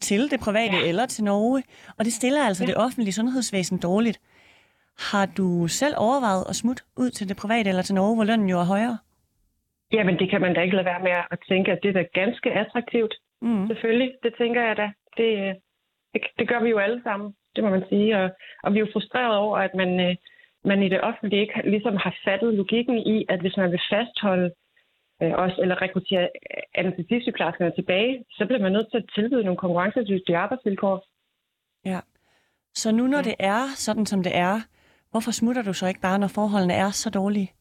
til det private ja. eller til Norge. Og det stiller altså ja. det offentlige sundhedsvæsen dårligt. Har du selv overvejet at smutte ud til det private eller til Norge, hvor lønnen jo er højere? Jamen, det kan man da ikke lade være med at tænke, at det er ganske attraktivt. Mm. Selvfølgelig, det tænker jeg da. Det, det, det gør vi jo alle sammen, det må man sige. Og, og vi er jo frustreret over, at man, øh, man i det offentlige ikke ligesom har fattet logikken i, at hvis man vil fastholde øh, os, eller rekruttere anestesisygeplejerskerne tilbage, så bliver man nødt til at tilbyde nogle konkurrencedygtige arbejdsvilkår. Ja. Så nu når ja. det er sådan, som det er, Hvorfor smutter du så ikke bare, når forholdene er så dårlige?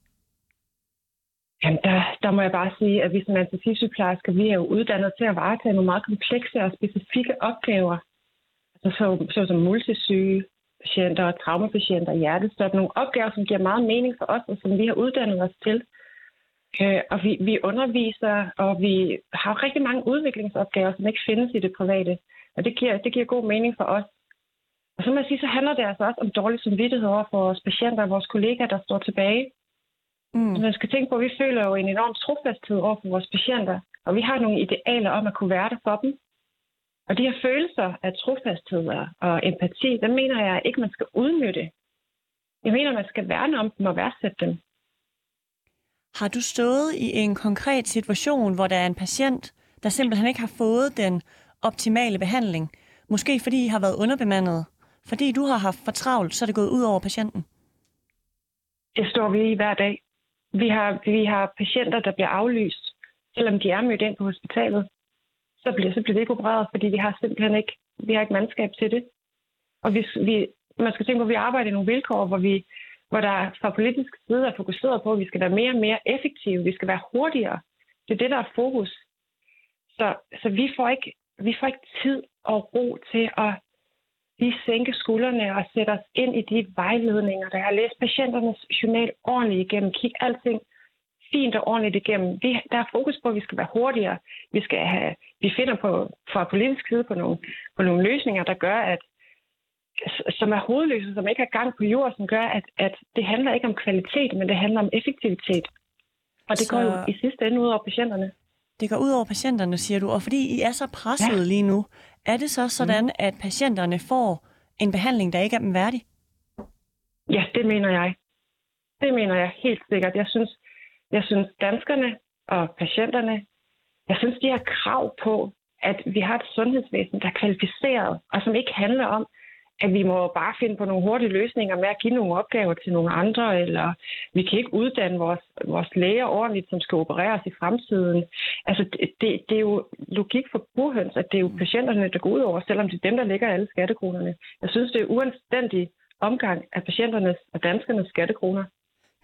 Jamen, der, der må jeg bare sige, at vi som anestesisygeplejersker, vi er jo uddannet til at varetage nogle meget komplekse og specifikke opgaver. Altså så, så som multisyge patienter og traumapatienter og hjertestop. Nogle opgaver, som giver meget mening for os, og som vi har uddannet os til. Øh, og vi, vi underviser, og vi har rigtig mange udviklingsopgaver, som ikke findes i det private. Og det giver, det giver god mening for os. Og så må jeg sige, så handler det altså også om dårlig samvittighed over for vores patienter og vores kollegaer, der står tilbage. Mm. Man skal tænke på, at vi føler jo en enorm trofasthed over for vores patienter, og vi har nogle idealer om at kunne være der for dem. Og de her følelser af trofasthed og empati, dem mener jeg ikke, man skal udnytte. Jeg mener, man skal værne om dem og værdsætte dem. Har du stået i en konkret situation, hvor der er en patient, der simpelthen ikke har fået den optimale behandling? Måske fordi I har været underbemandet? Fordi du har haft for travlt, så er det gået ud over patienten? Det står vi i hver dag. Vi har, vi har patienter, der bliver aflyst, selvom de er mødt ind på hospitalet. Så bliver, så bliver det ikke opereret, fordi vi har simpelthen ikke, vi har ikke mandskab til det. Og vi, vi, man skal tænke på, at vi arbejder i nogle vilkår, hvor, vi, hvor der fra politisk side er fokuseret på, at vi skal være mere og mere effektive, vi skal være hurtigere. Det er det, der er fokus. Så, så vi, får ikke, vi får ikke tid og ro til at lige sænke skuldrene og sætte os ind i de vejledninger, der har læst patienternes journal ordentligt igennem, kig alting fint og ordentligt igennem. Vi, der er fokus på, at vi skal være hurtigere. Vi, skal have, vi finder på, fra politisk side på nogle, på nogle løsninger, der gør, at som er hovedløse, som ikke har gang på jorden, som gør, at, at det handler ikke om kvalitet, men det handler om effektivitet. Og det så... går jo i sidste ende ud over patienterne. Det går ud over patienterne, siger du. Og fordi I er så presset ja. lige nu, er det så sådan, mm. at patienterne får en behandling, der ikke er dem værdig? Ja, det mener jeg. Det mener jeg helt sikkert. Jeg synes, jeg synes danskerne og patienterne, jeg synes, de har krav på, at vi har et sundhedsvæsen, der er kvalificeret, og som ikke handler om, at vi må bare finde på nogle hurtige løsninger med at give nogle opgaver til nogle andre, eller vi kan ikke uddanne vores, vores læger ordentligt, som skal opereres i fremtiden. Altså, det, det, er jo logik for burhøns, at det er jo patienterne, der går ud over, selvom det er dem, der ligger alle skattekronerne. Jeg synes, det er uanstændig omgang af patienternes og danskernes skattekroner.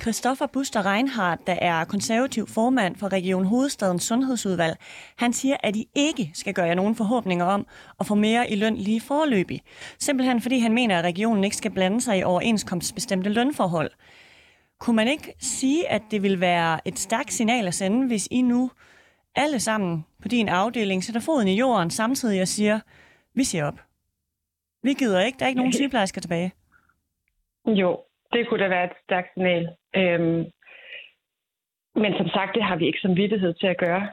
Christoffer Buster Reinhardt, der er konservativ formand for Region Hovedstadens Sundhedsudvalg, han siger, at I ikke skal gøre jer nogen forhåbninger om at få mere i løn lige forløbig. Simpelthen fordi han mener, at regionen ikke skal blande sig i overenskomstbestemte lønforhold. Kunne man ikke sige, at det vil være et stærkt signal at sende, hvis I nu alle sammen på din afdeling sætter foden i jorden samtidig og siger, vi siger op. Vi gider ikke, der er ikke nogen sygeplejersker tilbage. Jo, det kunne da være et stærkt signal. Øhm, men som sagt, det har vi ikke som vidtighed til at gøre.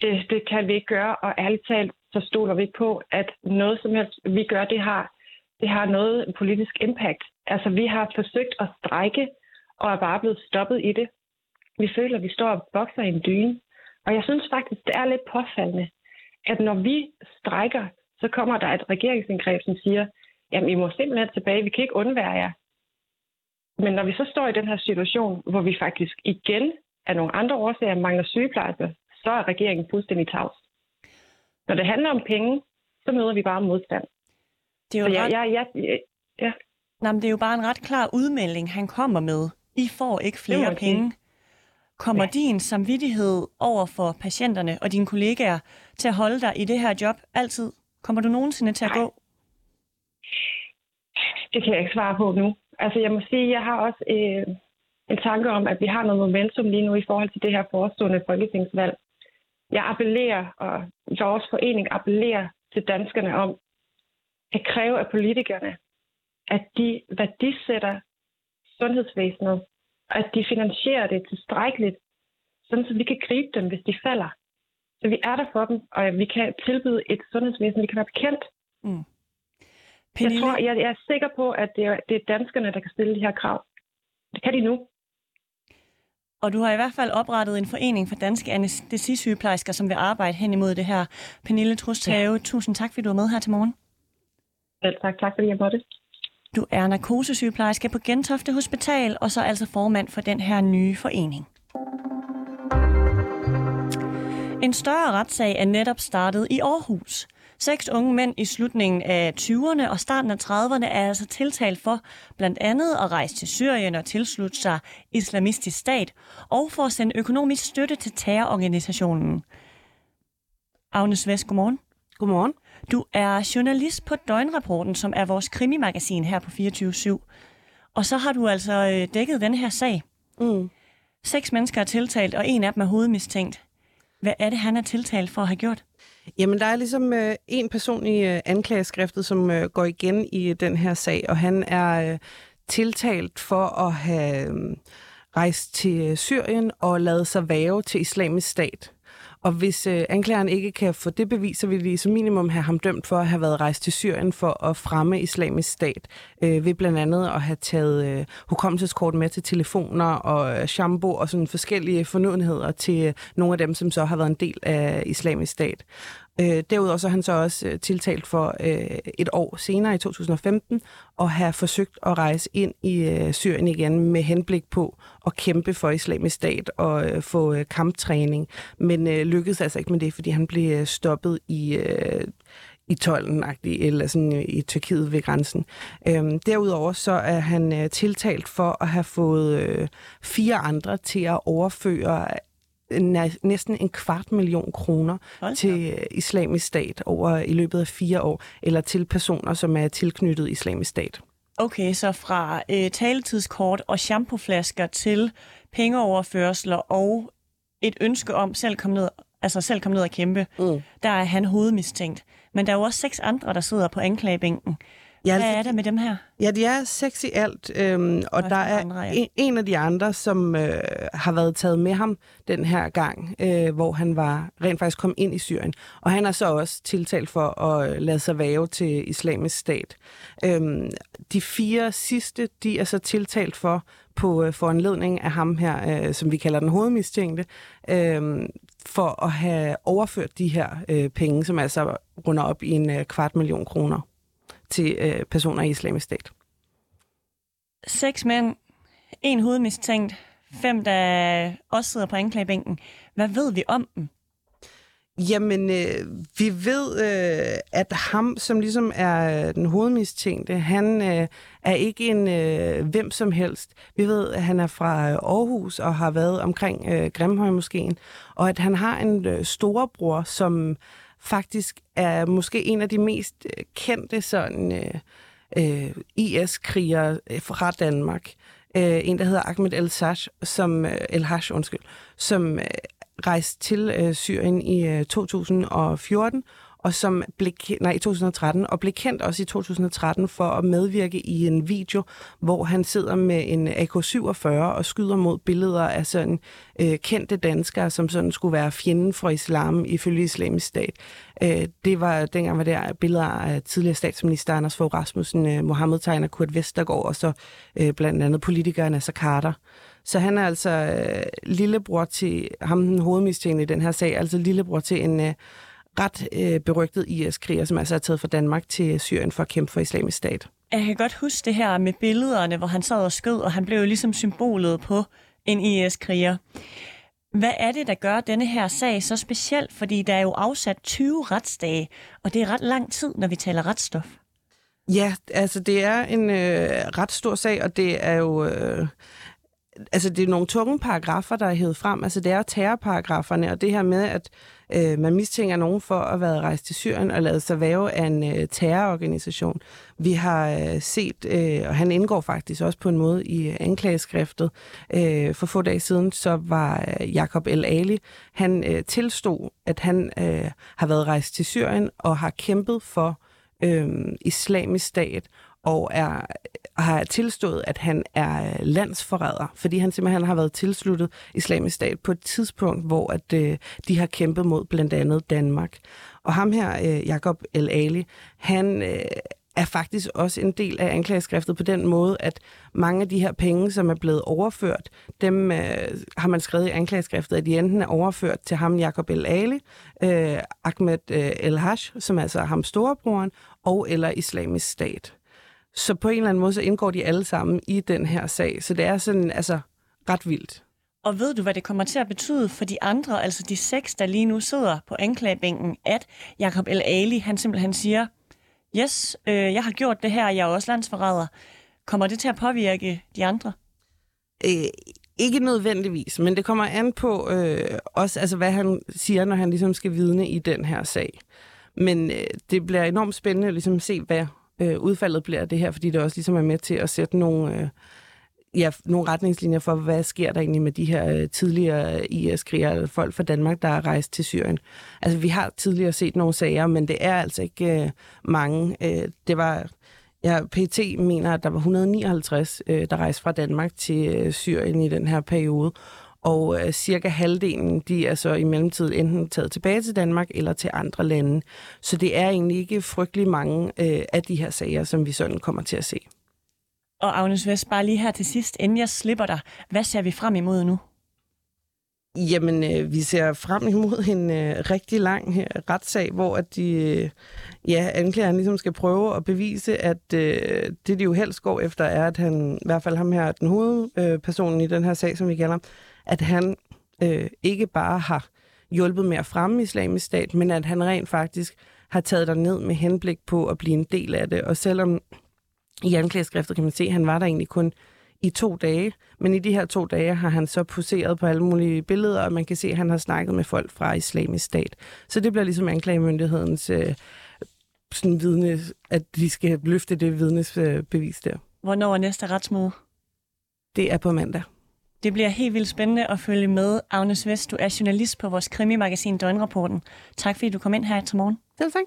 Det, det kan vi ikke gøre, og ærligt talt, så stoler vi ikke på, at noget som helst, vi gør, det har, det har noget politisk impact. Altså, vi har forsøgt at strække, og er bare blevet stoppet i det. Vi føler, at vi står og bokser i en dyne. Og jeg synes faktisk, det er lidt påfaldende, at når vi strækker, så kommer der et regeringsindgreb, som siger, jamen, I må simpelthen tilbage, vi kan ikke undvære jer. Men når vi så står i den her situation, hvor vi faktisk igen af nogle andre årsager mangler sygeplejersker, så er regeringen fuldstændig tavs. Når det handler om penge, så møder vi bare modstand. Det er jo, ret... ja, ja, ja, ja. Nå, men det er jo bare en ret klar udmelding, han kommer med. I får ikke flere penge. Kommer ja. din samvittighed over for patienterne og dine kollegaer til at holde dig i det her job altid? Kommer du nogensinde til at Nej. gå? Det kan jeg ikke svare på nu. Altså jeg må sige, jeg har også øh, en tanke om, at vi har noget momentum lige nu i forhold til det her forestående folketingsvalg. Jeg appellerer, og vores forening appellerer til danskerne om at kræve af politikerne, at de værdisætter sundhedsvæsenet, og at de finansierer det tilstrækkeligt, sådan så vi kan gribe dem, hvis de falder. Så vi er der for dem, og vi kan tilbyde et sundhedsvæsen, vi kan være bekendt. Mm. Pernille? Jeg, tror, jeg, jeg er sikker på, at det er, det er danskerne, der kan stille de her krav. Det kan de nu. Og du har i hvert fald oprettet en forening for danske anestesisygeplejersker, som vil arbejde hen imod det her. Pernille Trusthave, ja. tusind tak, fordi du var med her til morgen. Selv tak. Tak, fordi jeg måtte. Du er narkosesygeplejerske på Gentofte Hospital, og så altså formand for den her nye forening. En større retssag er netop startet i Aarhus. Seks unge mænd i slutningen af 20'erne og starten af 30'erne er altså tiltalt for blandt andet at rejse til Syrien og tilslutte sig islamistisk stat, og for at sende økonomisk støtte til terrororganisationen. Agnes Vest, godmorgen. Godmorgen. Du er journalist på Døgnrapporten, som er vores krimimagasin her på 24 Og så har du altså øh, dækket den her sag. Mm. Seks mennesker er tiltalt, og en af dem er hovedmistænkt. Hvad er det, han er tiltalt for at have gjort? Jamen, der er ligesom øh, en person i øh, anklageskriftet, som øh, går igen i øh, den her sag, og han er øh, tiltalt for at have øh, rejst til øh, Syrien og lavet sig væve til islamisk stat. Og hvis øh, anklageren ikke kan få det bevis, så vil de som minimum have ham dømt for at have været rejst til Syrien for at fremme islamisk stat. Øh, ved blandt andet at have taget øh, hukommelseskort med til telefoner og øh, shampoo og sådan forskellige fornødenheder til øh, nogle af dem, som så har været en del af islamisk stat. Øh, derudover så er han så også øh, tiltalt for øh, et år senere i 2015 at have forsøgt at rejse ind i øh, Syrien igen med henblik på at kæmpe for islamisk stat og øh, få øh, kamptræning. Men øh, lykkedes altså ikke med det, fordi han blev øh, stoppet i... Øh, i tolden eller sådan øh, i Tyrkiet ved grænsen. Øhm, derudover så er han øh, tiltalt for at have fået øh, fire andre til at overføre næsten en kvart million kroner Hold til islamisk stat over i løbet af fire år, eller til personer, som er tilknyttet islamisk stat. Okay, så fra øh, taletidskort og shampooflasker til pengeoverførsler og et ønske om selv komme ned, altså selv komme ned og kæmpe, mm. der er han hovedmistænkt. Men der er jo også seks andre, der sidder på anklagebænken. Ja, Hvad er der med dem her? Ja, de er seks i alt, øhm, og, og der er andre, ja. en, en af de andre, som øh, har været taget med ham den her gang, øh, hvor han var rent faktisk kom ind i Syrien. Og han er så også tiltalt for at lade sig væve til islamisk stat. Øhm, de fire sidste, de er så tiltalt for på øh, foranledning af ham her, øh, som vi kalder den hovedmistænkte, øh, for at have overført de her øh, penge, som altså runder op i en øh, kvart million kroner til øh, personer i islamisk stat. Seks mænd, en hovedmistænkt, fem, der også sidder på anklagebænken. Hvad ved vi om dem? Jamen, øh, vi ved, øh, at ham, som ligesom er den hovedmistænkte, han øh, er ikke en øh, hvem som helst. Vi ved, at han er fra Aarhus og har været omkring øh, Grimhøjmoskeen, og at han har en øh, storebror, som faktisk er måske en af de mest øh, kendte sådan øh, øh, IS-krigere øh, fra Danmark. Øh, en, der hedder Ahmed El-Sash, som, øh, El-Hash, undskyld, som øh, rejste til øh, Syrien i øh, 2014 og som blev, nej, i 2013, og blev kendt også i 2013 for at medvirke i en video, hvor han sidder med en AK-47 og skyder mod billeder af sådan øh, kendte danskere, som sådan skulle være fjenden for islam ifølge islamisk stat. Øh, det var dengang var der billeder af tidligere statsminister Anders Fogh Rasmussen, øh, Mohammed Tegner, Kurt Vestergaard og så øh, blandt andet politikeren Nasser Carter. Så han er altså øh, lillebror til ham, den hovedmistænkte i den her sag, altså lillebror til en øh, ret øh, berygtet IS-kriger, som altså er taget fra Danmark til Syrien for at kæmpe for islamisk stat. Jeg kan godt huske det her med billederne, hvor han sad og skød, og han blev jo ligesom symbolet på en IS-kriger. Hvad er det, der gør denne her sag så speciel? Fordi der er jo afsat 20 retsdage, og det er ret lang tid, når vi taler retsstof. Ja, altså det er en øh, ret stor sag, og det er jo... Øh, altså det er nogle tunge paragrafer, der er hævet frem. Altså det er terrorparagraferne, og det her med, at øh, man mistænker nogen for at have rejst til Syrien og lavet sig væve af en øh, terrororganisation. Vi har øh, set, øh, og han indgår faktisk også på en måde i øh, anklageskriftet. Øh, for få dage siden, så var øh, Jakob El Ali, han øh, tilstod, at han øh, har været rejst til Syrien og har kæmpet for øh, islamisk stat og er, har tilstået, at han er øh, landsforræder, fordi han simpelthen har været tilsluttet islamisk stat på et tidspunkt, hvor at, øh, de har kæmpet mod blandt andet Danmark. Og ham her, øh, Jakob El Ali, han øh, er faktisk også en del af anklageskriftet på den måde, at mange af de her penge, som er blevet overført, dem øh, har man skrevet i anklageskriftet, at de enten er overført til ham, Jakob El Ali, øh, Ahmed øh, El Hash, som altså er ham storebroren, og eller islamisk stat. Så på en eller anden måde, så indgår de alle sammen i den her sag. Så det er sådan, altså, ret vildt. Og ved du, hvad det kommer til at betyde for de andre, altså de seks, der lige nu sidder på anklagebænken, at Jakob El Ali, han simpelthen siger, yes, øh, jeg har gjort det her, jeg er også landsforræder. Kommer det til at påvirke de andre? Øh, ikke nødvendigvis, men det kommer an på øh, også, altså, hvad han siger, når han ligesom skal vidne i den her sag. Men øh, det bliver enormt spændende at ligesom se, hvad øh, udfaldet bliver det her, fordi det også ligesom er med til at sætte nogle, øh, ja, nogle retningslinjer for, hvad sker der egentlig med de her øh, tidligere IS-krigere, folk fra Danmark, der er rejst til Syrien. Altså, vi har tidligere set nogle sager, men det er altså ikke øh, mange. Øh, det var... Ja, PT mener, at der var 159, øh, der rejste fra Danmark til øh, Syrien i den her periode. Og øh, cirka halvdelen, de er så i mellemtiden enten taget tilbage til Danmark eller til andre lande. Så det er egentlig ikke frygtelig mange øh, af de her sager, som vi sådan kommer til at se. Og Agnes Vest, bare lige her til sidst, inden jeg slipper dig, hvad ser vi frem imod nu? Jamen, øh, vi ser frem imod en øh, rigtig lang øh, retssag, hvor at de, øh, ja, anklageren ligesom skal prøve at bevise, at øh, det, de jo helst går efter, er, at han, i hvert fald ham her, den hovedpersonen øh, i den her sag, som vi kalder, at han øh, ikke bare har hjulpet med at fremme islamisk stat, men at han rent faktisk har taget der ned med henblik på at blive en del af det. Og selvom i anklageskriftet kan man se, at han var der egentlig kun i to dage, men i de her to dage har han så poseret på alle mulige billeder, og man kan se, at han har snakket med folk fra islamisk stat. Så det bliver ligesom anklagemyndighedens øh, sådan vidne, at de skal løfte det vidnesbevis der. Hvornår er næste retsmøde? Det er på mandag. Det bliver helt vildt spændende at følge med. Agnes Vest, du er journalist på vores krimimagasin Døgnrapporten. Tak fordi du kom ind her til morgen. Selv tak.